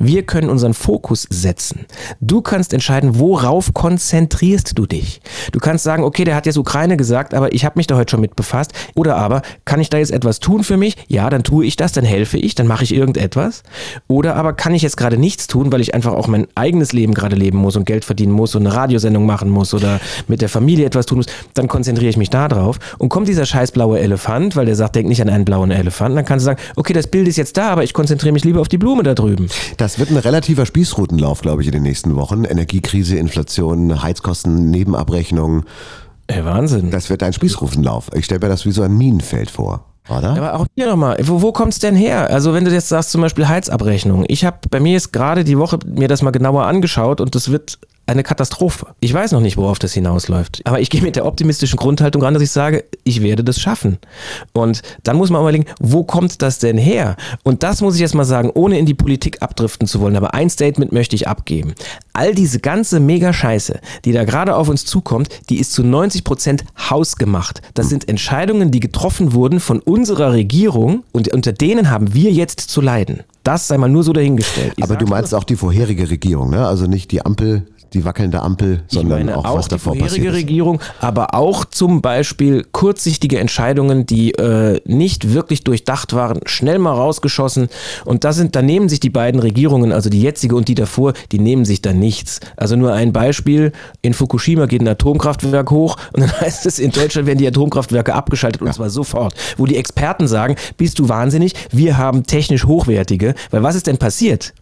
wir können unseren Fokus setzen. Du kannst entscheiden, worauf konzentrierst du dich. Du kannst sagen, okay, der hat jetzt Ukraine gesagt, aber ich habe mich da heute schon mit befasst. Oder aber, kann ich da jetzt etwas tun für mich? Ja, dann tue ich das, dann helfe ich, dann mache ich irgendetwas. Oder aber kann ich jetzt gerade nichts tun, weil ich einfach auch mein eigenes Leben gerade leben muss und Geld verdienen muss und eine Radiosendung machen muss oder mit der Familie etwas tun muss, dann konzentriere ich mich da drauf. Und kommt dieser scheiß blaue Elefant, weil der sagt, denk nicht an einen blauen Elefanten, dann kannst du sagen, okay, das Bild ist jetzt da, aber ich konzentriere mich lieber auf die Blume da drüben. Das das wird ein relativer Spießrutenlauf, glaube ich, in den nächsten Wochen. Energiekrise, Inflation, Heizkosten, Nebenabrechnung. Ey, Wahnsinn. Das wird ein Spießrutenlauf. Ich stelle mir das wie so ein Minenfeld vor. Oder? Aber auch hier nochmal, wo, wo kommt es denn her? Also wenn du jetzt sagst zum Beispiel Heizabrechnung. Ich habe bei mir jetzt gerade die Woche mir das mal genauer angeschaut und das wird eine Katastrophe. Ich weiß noch nicht, worauf das hinausläuft. Aber ich gehe mit der optimistischen Grundhaltung ran, dass ich sage, ich werde das schaffen. Und dann muss man überlegen, wo kommt das denn her? Und das muss ich jetzt mal sagen, ohne in die Politik abdriften zu wollen. Aber ein Statement möchte ich abgeben. All diese ganze Mega-Scheiße, die da gerade auf uns zukommt, die ist zu 90 Prozent hausgemacht. Das sind Entscheidungen, die getroffen wurden von unserer Regierung und unter denen haben wir jetzt zu leiden. Das sei mal nur so dahingestellt. Ich Aber du meinst auch die vorherige Regierung, ne? Also nicht die Ampel die wackelnde Ampel, sondern auch, auch was davor passiert. Die vorherige Regierung, aber auch zum Beispiel kurzsichtige Entscheidungen, die äh, nicht wirklich durchdacht waren, schnell mal rausgeschossen. Und da sind, da nehmen sich die beiden Regierungen, also die jetzige und die davor, die nehmen sich da nichts. Also nur ein Beispiel: In Fukushima geht ein Atomkraftwerk hoch und dann [laughs] heißt es, in Deutschland werden die Atomkraftwerke abgeschaltet und ja. zwar sofort. Wo die Experten sagen, bist du wahnsinnig? Wir haben technisch hochwertige, weil was ist denn passiert?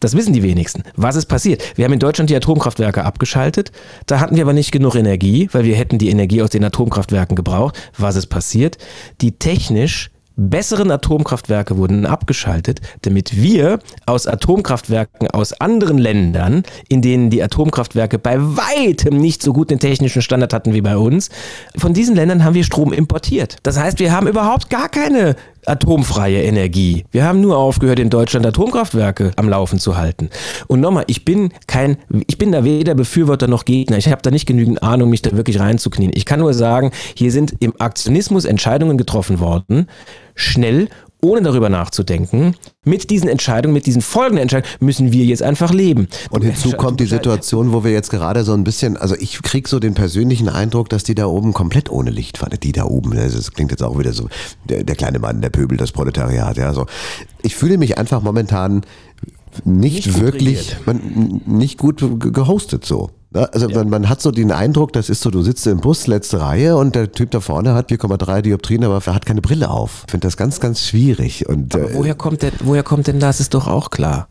Das wissen die wenigsten. Was ist passiert? Wir haben in Deutschland die Atomkraftwerke abgeschaltet. Da hatten wir aber nicht genug Energie, weil wir hätten die Energie aus den Atomkraftwerken gebraucht. Was ist passiert? Die technisch besseren Atomkraftwerke wurden abgeschaltet, damit wir aus Atomkraftwerken aus anderen Ländern, in denen die Atomkraftwerke bei weitem nicht so gut den technischen Standard hatten wie bei uns, von diesen Ländern haben wir Strom importiert. Das heißt, wir haben überhaupt gar keine atomfreie Energie. Wir haben nur aufgehört, in Deutschland Atomkraftwerke am Laufen zu halten. Und nochmal, ich bin kein, ich bin da weder Befürworter noch Gegner. Ich habe da nicht genügend Ahnung, mich da wirklich reinzuknien. Ich kann nur sagen, hier sind im Aktionismus Entscheidungen getroffen worden, schnell ohne darüber nachzudenken. Mit diesen Entscheidungen, mit diesen folgenden Entscheidungen müssen wir jetzt einfach leben. Und hinzu kommt die Situation, wo wir jetzt gerade so ein bisschen, also ich kriege so den persönlichen Eindruck, dass die da oben komplett ohne Licht fahren. Die da oben, das klingt jetzt auch wieder so, der, der kleine Mann, der Pöbel, das Proletariat, ja, so. Ich fühle mich einfach momentan nicht, nicht wirklich, man, nicht gut gehostet so. Also ja. man, hat so den Eindruck, das ist so, du sitzt im Bus, letzte Reihe und der Typ da vorne hat 4,3 Dioptrien, aber er hat keine Brille auf. Ich finde das ganz, ganz schwierig. Und, äh, woher, kommt denn, woher kommt denn das? Ist doch auch klar.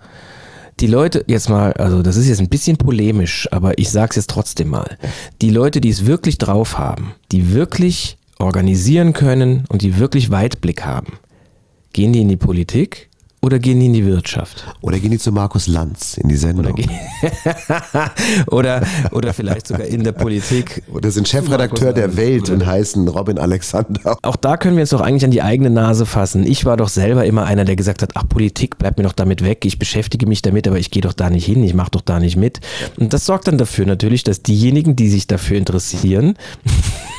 Die Leute, jetzt mal, also das ist jetzt ein bisschen polemisch, aber ich sag's jetzt trotzdem mal. Die Leute, die es wirklich drauf haben, die wirklich organisieren können und die wirklich Weitblick haben, gehen die in die Politik oder gehen die in die Wirtschaft? Oder gehen die zu Markus Lanz in die Sendung? Oder, [laughs] oder, oder, vielleicht sogar in der Politik. Oder sind Chefredakteur der Welt und heißen Robin Alexander. Auch da können wir uns doch eigentlich an die eigene Nase fassen. Ich war doch selber immer einer, der gesagt hat, ach Politik, bleibt mir doch damit weg. Ich beschäftige mich damit, aber ich gehe doch da nicht hin, ich mache doch da nicht mit. Und das sorgt dann dafür natürlich, dass diejenigen, die sich dafür interessieren,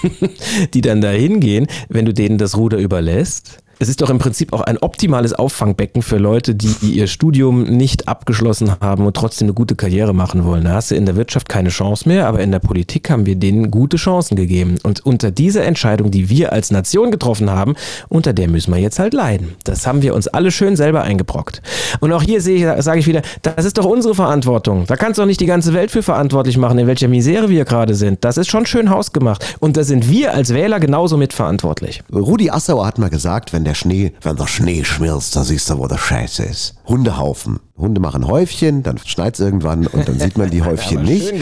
[laughs] die dann da hingehen, wenn du denen das Ruder überlässt, es ist doch im Prinzip auch ein optimales Auffangbecken für Leute, die ihr Studium nicht abgeschlossen haben und trotzdem eine gute Karriere machen wollen. Da hast du in der Wirtschaft keine Chance mehr, aber in der Politik haben wir denen gute Chancen gegeben. Und unter dieser Entscheidung, die wir als Nation getroffen haben, unter der müssen wir jetzt halt leiden. Das haben wir uns alle schön selber eingebrockt. Und auch hier sehe ich, sage ich wieder, das ist doch unsere Verantwortung. Da kannst du doch nicht die ganze Welt für verantwortlich machen, in welcher Misere wir gerade sind. Das ist schon schön hausgemacht. Und da sind wir als Wähler genauso mitverantwortlich. Rudi Assauer hat mal gesagt, wenn der Schnee, wenn der Schnee schmilzt, da siehst du, wo der Scheiße ist. Hundehaufen. Hunde machen Häufchen, dann schneit es irgendwann und dann sieht man die [laughs] Häufchen nicht.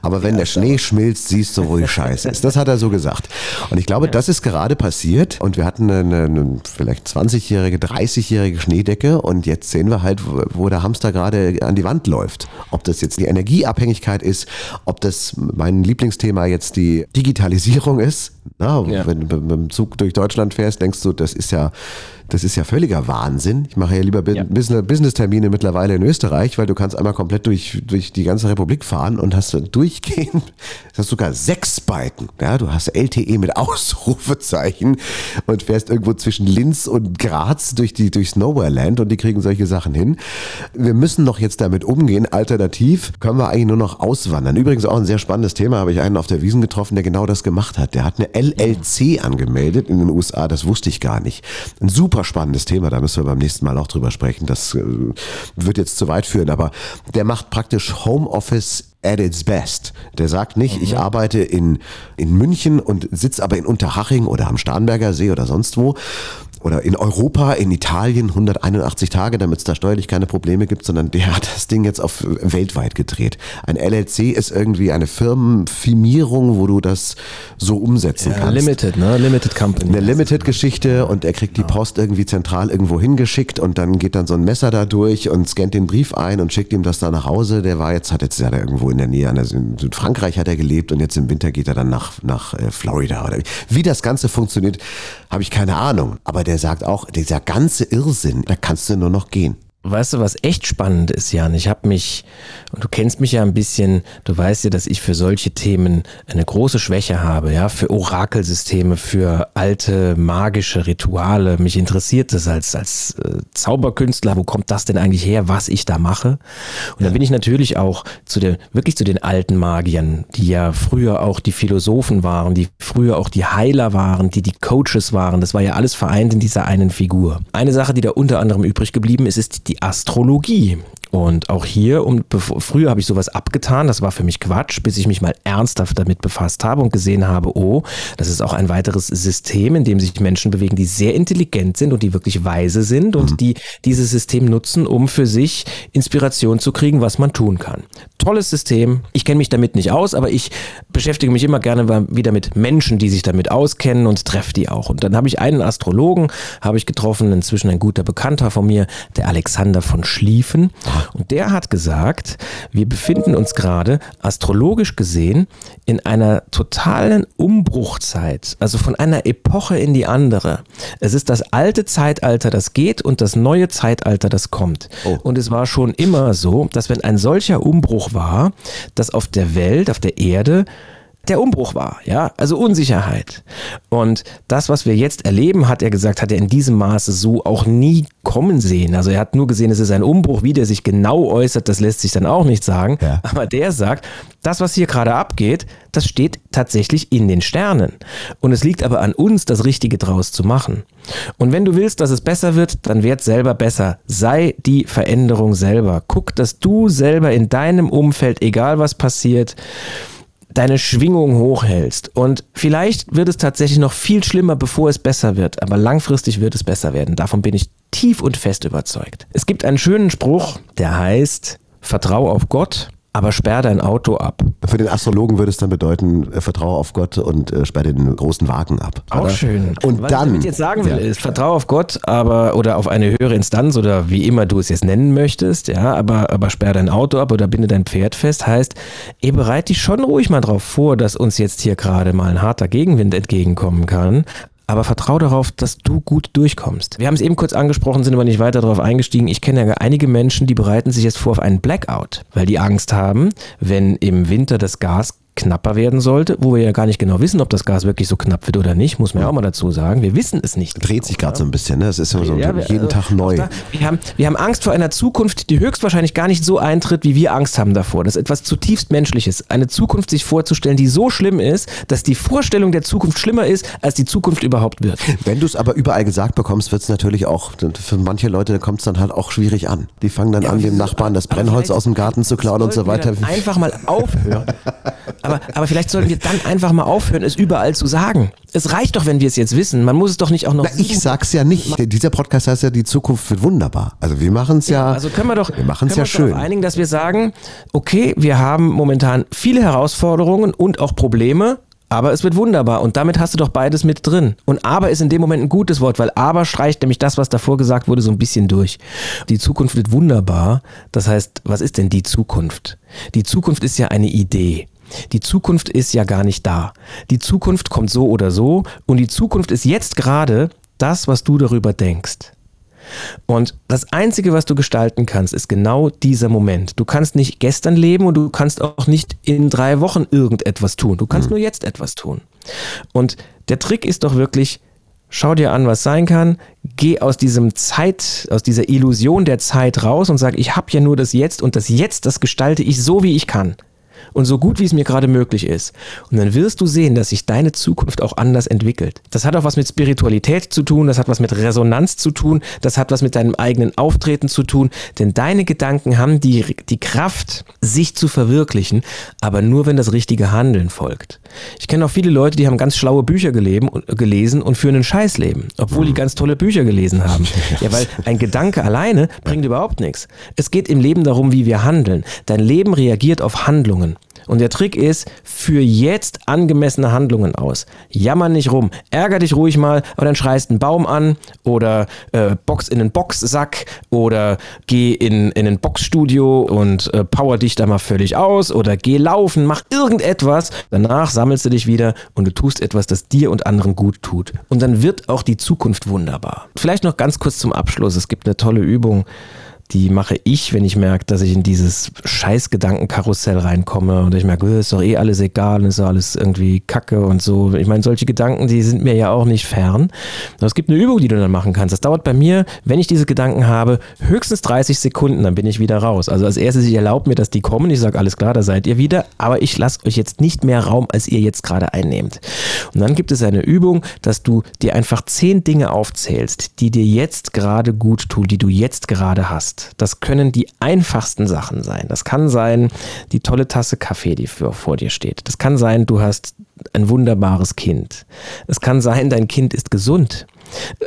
Aber wenn der Schnee schmilzt, siehst du, wo die Scheiße ist. Das hat er so gesagt. Und ich glaube, das ist gerade passiert und wir hatten eine, eine vielleicht 20-jährige, 30-jährige Schneedecke und jetzt sehen wir halt, wo der Hamster gerade an die Wand läuft. Ob das jetzt die Energieabhängigkeit ist, ob das mein Lieblingsthema jetzt die Digitalisierung ist. Na, ja. Wenn du mit dem Zug durch Deutschland fährst, denkst du, das ist ja das ist ja völliger Wahnsinn. Ich mache ja lieber ja. Business-Termine mittlerweile in Österreich, weil du kannst einmal komplett durch, durch die ganze Republik fahren und hast durchgehend, hast sogar sechs Balken. Ja, du hast LTE mit Ausrufezeichen und fährst irgendwo zwischen Linz und Graz durch die durchs Nowhereland und die kriegen solche Sachen hin. Wir müssen noch jetzt damit umgehen. Alternativ können wir eigentlich nur noch auswandern. Übrigens auch ein sehr spannendes Thema. Habe ich einen auf der Wiesen getroffen, der genau das gemacht hat. Der hat eine LLC angemeldet in den USA. Das wusste ich gar nicht. Ein super super spannendes Thema, da müssen wir beim nächsten Mal auch drüber sprechen. Das äh, wird jetzt zu weit führen, aber der macht praktisch Homeoffice at its best. Der sagt nicht, mhm. ich arbeite in, in München und sitze aber in Unterhaching oder am Starnberger See oder sonst wo, oder in Europa, in Italien 181 Tage, damit es da steuerlich keine Probleme gibt, sondern der hat das Ding jetzt auf weltweit gedreht. Ein LLC ist irgendwie eine Firmenfirmierung, wo du das so umsetzen ja, kannst. Limited, ne? Limited Company. Eine Limited-Geschichte und er kriegt die Post irgendwie zentral irgendwo hingeschickt und dann geht dann so ein Messer da durch und scannt den Brief ein und schickt ihm das da nach Hause. Der war jetzt, hat jetzt ja irgendwo in der Nähe, in Südfrankreich hat er gelebt und jetzt im Winter geht er dann nach, nach äh, Florida oder wie. Wie das Ganze funktioniert, habe ich keine Ahnung. Aber der der sagt auch, dieser ganze Irrsinn, da kannst du nur noch gehen. Weißt du, was echt spannend ist, Jan? Ich habe mich, und du kennst mich ja ein bisschen, du weißt ja, dass ich für solche Themen eine große Schwäche habe, ja, für Orakelsysteme, für alte magische Rituale. Mich interessiert das als, als äh, Zauberkünstler, wo kommt das denn eigentlich her, was ich da mache? Und ja. dann bin ich natürlich auch zu den, wirklich zu den alten Magiern, die ja früher auch die Philosophen waren, die früher auch die Heiler waren, die die Coaches waren. Das war ja alles vereint in dieser einen Figur. Eine Sache, die da unter anderem übrig geblieben ist, ist die die Astrologie. Und auch hier, um, bevor, früher habe ich sowas abgetan, das war für mich Quatsch, bis ich mich mal ernsthaft damit befasst habe und gesehen habe, oh, das ist auch ein weiteres System, in dem sich Menschen bewegen, die sehr intelligent sind und die wirklich weise sind und mhm. die dieses System nutzen, um für sich Inspiration zu kriegen, was man tun kann. Tolles System. Ich kenne mich damit nicht aus, aber ich beschäftige mich immer gerne wieder mit Menschen, die sich damit auskennen und treffe die auch. Und dann habe ich einen Astrologen, habe ich getroffen, inzwischen ein guter Bekannter von mir, der Alexander von Schlieffen. Und der hat gesagt, wir befinden uns gerade astrologisch gesehen in einer totalen Umbruchzeit, also von einer Epoche in die andere. Es ist das alte Zeitalter, das geht und das neue Zeitalter, das kommt. Oh. Und es war schon immer so, dass wenn ein solcher Umbruch war, dass auf der Welt, auf der Erde, der Umbruch war, ja, also Unsicherheit. Und das, was wir jetzt erleben, hat er gesagt, hat er in diesem Maße so auch nie kommen sehen. Also er hat nur gesehen, es ist ein Umbruch, wie der sich genau äußert, das lässt sich dann auch nicht sagen. Ja. Aber der sagt, das, was hier gerade abgeht, das steht tatsächlich in den Sternen. Und es liegt aber an uns, das Richtige draus zu machen. Und wenn du willst, dass es besser wird, dann werd selber besser. Sei die Veränderung selber. Guck, dass du selber in deinem Umfeld, egal was passiert, deine Schwingung hochhältst. Und vielleicht wird es tatsächlich noch viel schlimmer, bevor es besser wird. Aber langfristig wird es besser werden. Davon bin ich tief und fest überzeugt. Es gibt einen schönen Spruch, der heißt, vertrau auf Gott aber sperr dein Auto ab. Für den Astrologen würde es dann bedeuten, äh, vertraue auf Gott und äh, sperr den großen Wagen ab. Auch oder? schön. Und Was dann. Was ich jetzt sagen will, ja. ist, vertraue auf Gott, aber oder auf eine höhere Instanz oder wie immer du es jetzt nennen möchtest, ja, aber, aber sperr dein Auto ab oder binde dein Pferd fest, heißt, ihr bereit dich schon ruhig mal drauf vor, dass uns jetzt hier gerade mal ein harter Gegenwind entgegenkommen kann aber vertrau darauf, dass du gut durchkommst. Wir haben es eben kurz angesprochen, sind aber nicht weiter darauf eingestiegen. Ich kenne ja einige Menschen, die bereiten sich jetzt vor auf einen Blackout, weil die Angst haben, wenn im Winter das Gas knapper werden sollte, wo wir ja gar nicht genau wissen, ob das Gas wirklich so knapp wird oder nicht, muss man ja auch mal dazu sagen. Wir wissen es nicht. Dreht sich gerade so ein bisschen, ne? Es ist immer so ja, wir, jeden also, Tag neu. Wir, haben, wir haben Angst vor einer Zukunft, die höchstwahrscheinlich gar nicht so eintritt, wie wir Angst haben davor. Das ist etwas zutiefst Menschliches. Eine Zukunft sich vorzustellen, die so schlimm ist, dass die Vorstellung der Zukunft schlimmer ist, als die Zukunft überhaupt wird. Wenn du es aber überall gesagt bekommst, wird es natürlich auch, für manche Leute kommt es dann halt auch schwierig an. Die fangen dann ja, an, dem Nachbarn das Brennholz aus dem Garten zu klauen und so weiter. Einfach mal aufhören. [laughs] aber, aber vielleicht soll sollten wir dann einfach mal aufhören, es überall zu sagen. Es reicht doch, wenn wir es jetzt wissen. Man muss es doch nicht auch noch. Na, ich sag's ja nicht. Dieser Podcast heißt ja, die Zukunft wird wunderbar. Also wir machen es ja, ja, Also können wir doch, wir machen es ja schön. einigen, dass wir sagen, okay, wir haben momentan viele Herausforderungen und auch Probleme. Aber es wird wunderbar und damit hast du doch beides mit drin. Und aber ist in dem Moment ein gutes Wort, weil aber streicht nämlich das, was davor gesagt wurde, so ein bisschen durch. Die Zukunft wird wunderbar. Das heißt, was ist denn die Zukunft? Die Zukunft ist ja eine Idee. Die Zukunft ist ja gar nicht da. Die Zukunft kommt so oder so und die Zukunft ist jetzt gerade das, was du darüber denkst. Und das Einzige, was du gestalten kannst, ist genau dieser Moment. Du kannst nicht gestern leben und du kannst auch nicht in drei Wochen irgendetwas tun. Du kannst mhm. nur jetzt etwas tun. Und der Trick ist doch wirklich, schau dir an, was sein kann, geh aus diesem Zeit, aus dieser Illusion der Zeit raus und sag, ich habe ja nur das Jetzt und das Jetzt, das gestalte ich so, wie ich kann und so gut, wie es mir gerade möglich ist. Und dann wirst du sehen, dass sich deine Zukunft auch anders entwickelt. Das hat auch was mit Spiritualität zu tun, das hat was mit Resonanz zu tun, das hat was mit deinem eigenen Auftreten zu tun, denn deine Gedanken haben die, die Kraft, sich zu verwirklichen, aber nur, wenn das richtige Handeln folgt. Ich kenne auch viele Leute, die haben ganz schlaue Bücher geleben, gelesen und führen ein Scheißleben, obwohl die ganz tolle Bücher gelesen haben. [laughs] Ja, weil ein Gedanke alleine bringt überhaupt nichts. Es geht im Leben darum, wie wir handeln. Dein Leben reagiert auf Handlungen. Und der Trick ist, für jetzt angemessene Handlungen aus. Jammer nicht rum. Ärger dich ruhig mal, aber dann schreist einen Baum an oder äh, box in einen Boxsack oder geh in, in ein Boxstudio und äh, power dich da mal völlig aus oder geh laufen, mach irgendetwas. Danach sammelst du dich wieder und du tust etwas, das dir und anderen gut tut. Und dann wird auch die Zukunft wunderbar. Vielleicht noch ganz kurz zum Abschluss. Es gibt eine tolle Übung die mache ich, wenn ich merke, dass ich in dieses scheiß Gedankenkarussell reinkomme und ich merke, oh, ist doch eh alles egal ist doch alles irgendwie Kacke und so. Ich meine, solche Gedanken, die sind mir ja auch nicht fern. Aber es gibt eine Übung, die du dann machen kannst. Das dauert bei mir, wenn ich diese Gedanken habe, höchstens 30 Sekunden, dann bin ich wieder raus. Also als erstes, ich erlaube mir, dass die kommen. Ich sage, alles klar, da seid ihr wieder, aber ich lasse euch jetzt nicht mehr Raum, als ihr jetzt gerade einnehmt. Und dann gibt es eine Übung, dass du dir einfach zehn Dinge aufzählst, die dir jetzt gerade gut tun, die du jetzt gerade hast. Das können die einfachsten Sachen sein. Das kann sein, die tolle Tasse Kaffee, die für, vor dir steht. Das kann sein, du hast ein wunderbares Kind. Es kann sein, dein Kind ist gesund.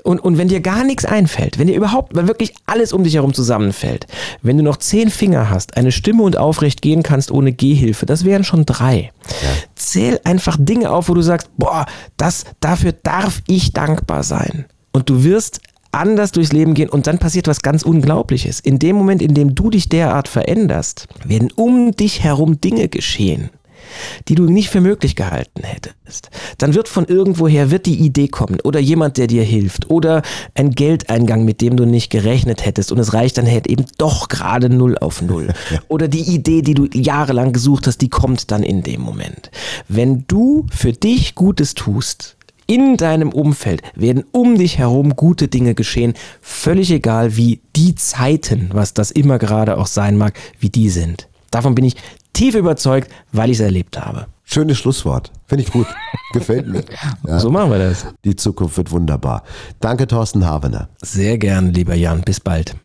Und, und wenn dir gar nichts einfällt, wenn dir überhaupt, wenn wirklich alles um dich herum zusammenfällt, wenn du noch zehn Finger hast, eine Stimme und aufrecht gehen kannst ohne Gehhilfe, das wären schon drei. Ja. Zähl einfach Dinge auf, wo du sagst, boah, das, dafür darf ich dankbar sein. Und du wirst anders durchs Leben gehen und dann passiert was ganz Unglaubliches. In dem Moment, in dem du dich derart veränderst, werden um dich herum Dinge geschehen, die du nicht für möglich gehalten hättest. Dann wird von irgendwoher wird die Idee kommen oder jemand, der dir hilft oder ein Geldeingang, mit dem du nicht gerechnet hättest und es reicht dann halt eben doch gerade null auf null. [laughs] Oder die Idee, die du jahrelang gesucht hast, die kommt dann in dem Moment. Wenn du für dich Gutes tust, in deinem Umfeld werden um dich herum gute Dinge geschehen, völlig egal wie die Zeiten, was das immer gerade auch sein mag, wie die sind. Davon bin ich tief überzeugt, weil ich es erlebt habe. Schönes Schlusswort. Finde ich gut. [laughs] Gefällt mir. Ja. So machen wir das. Die Zukunft wird wunderbar. Danke, Thorsten Havener. Sehr gern, lieber Jan. Bis bald.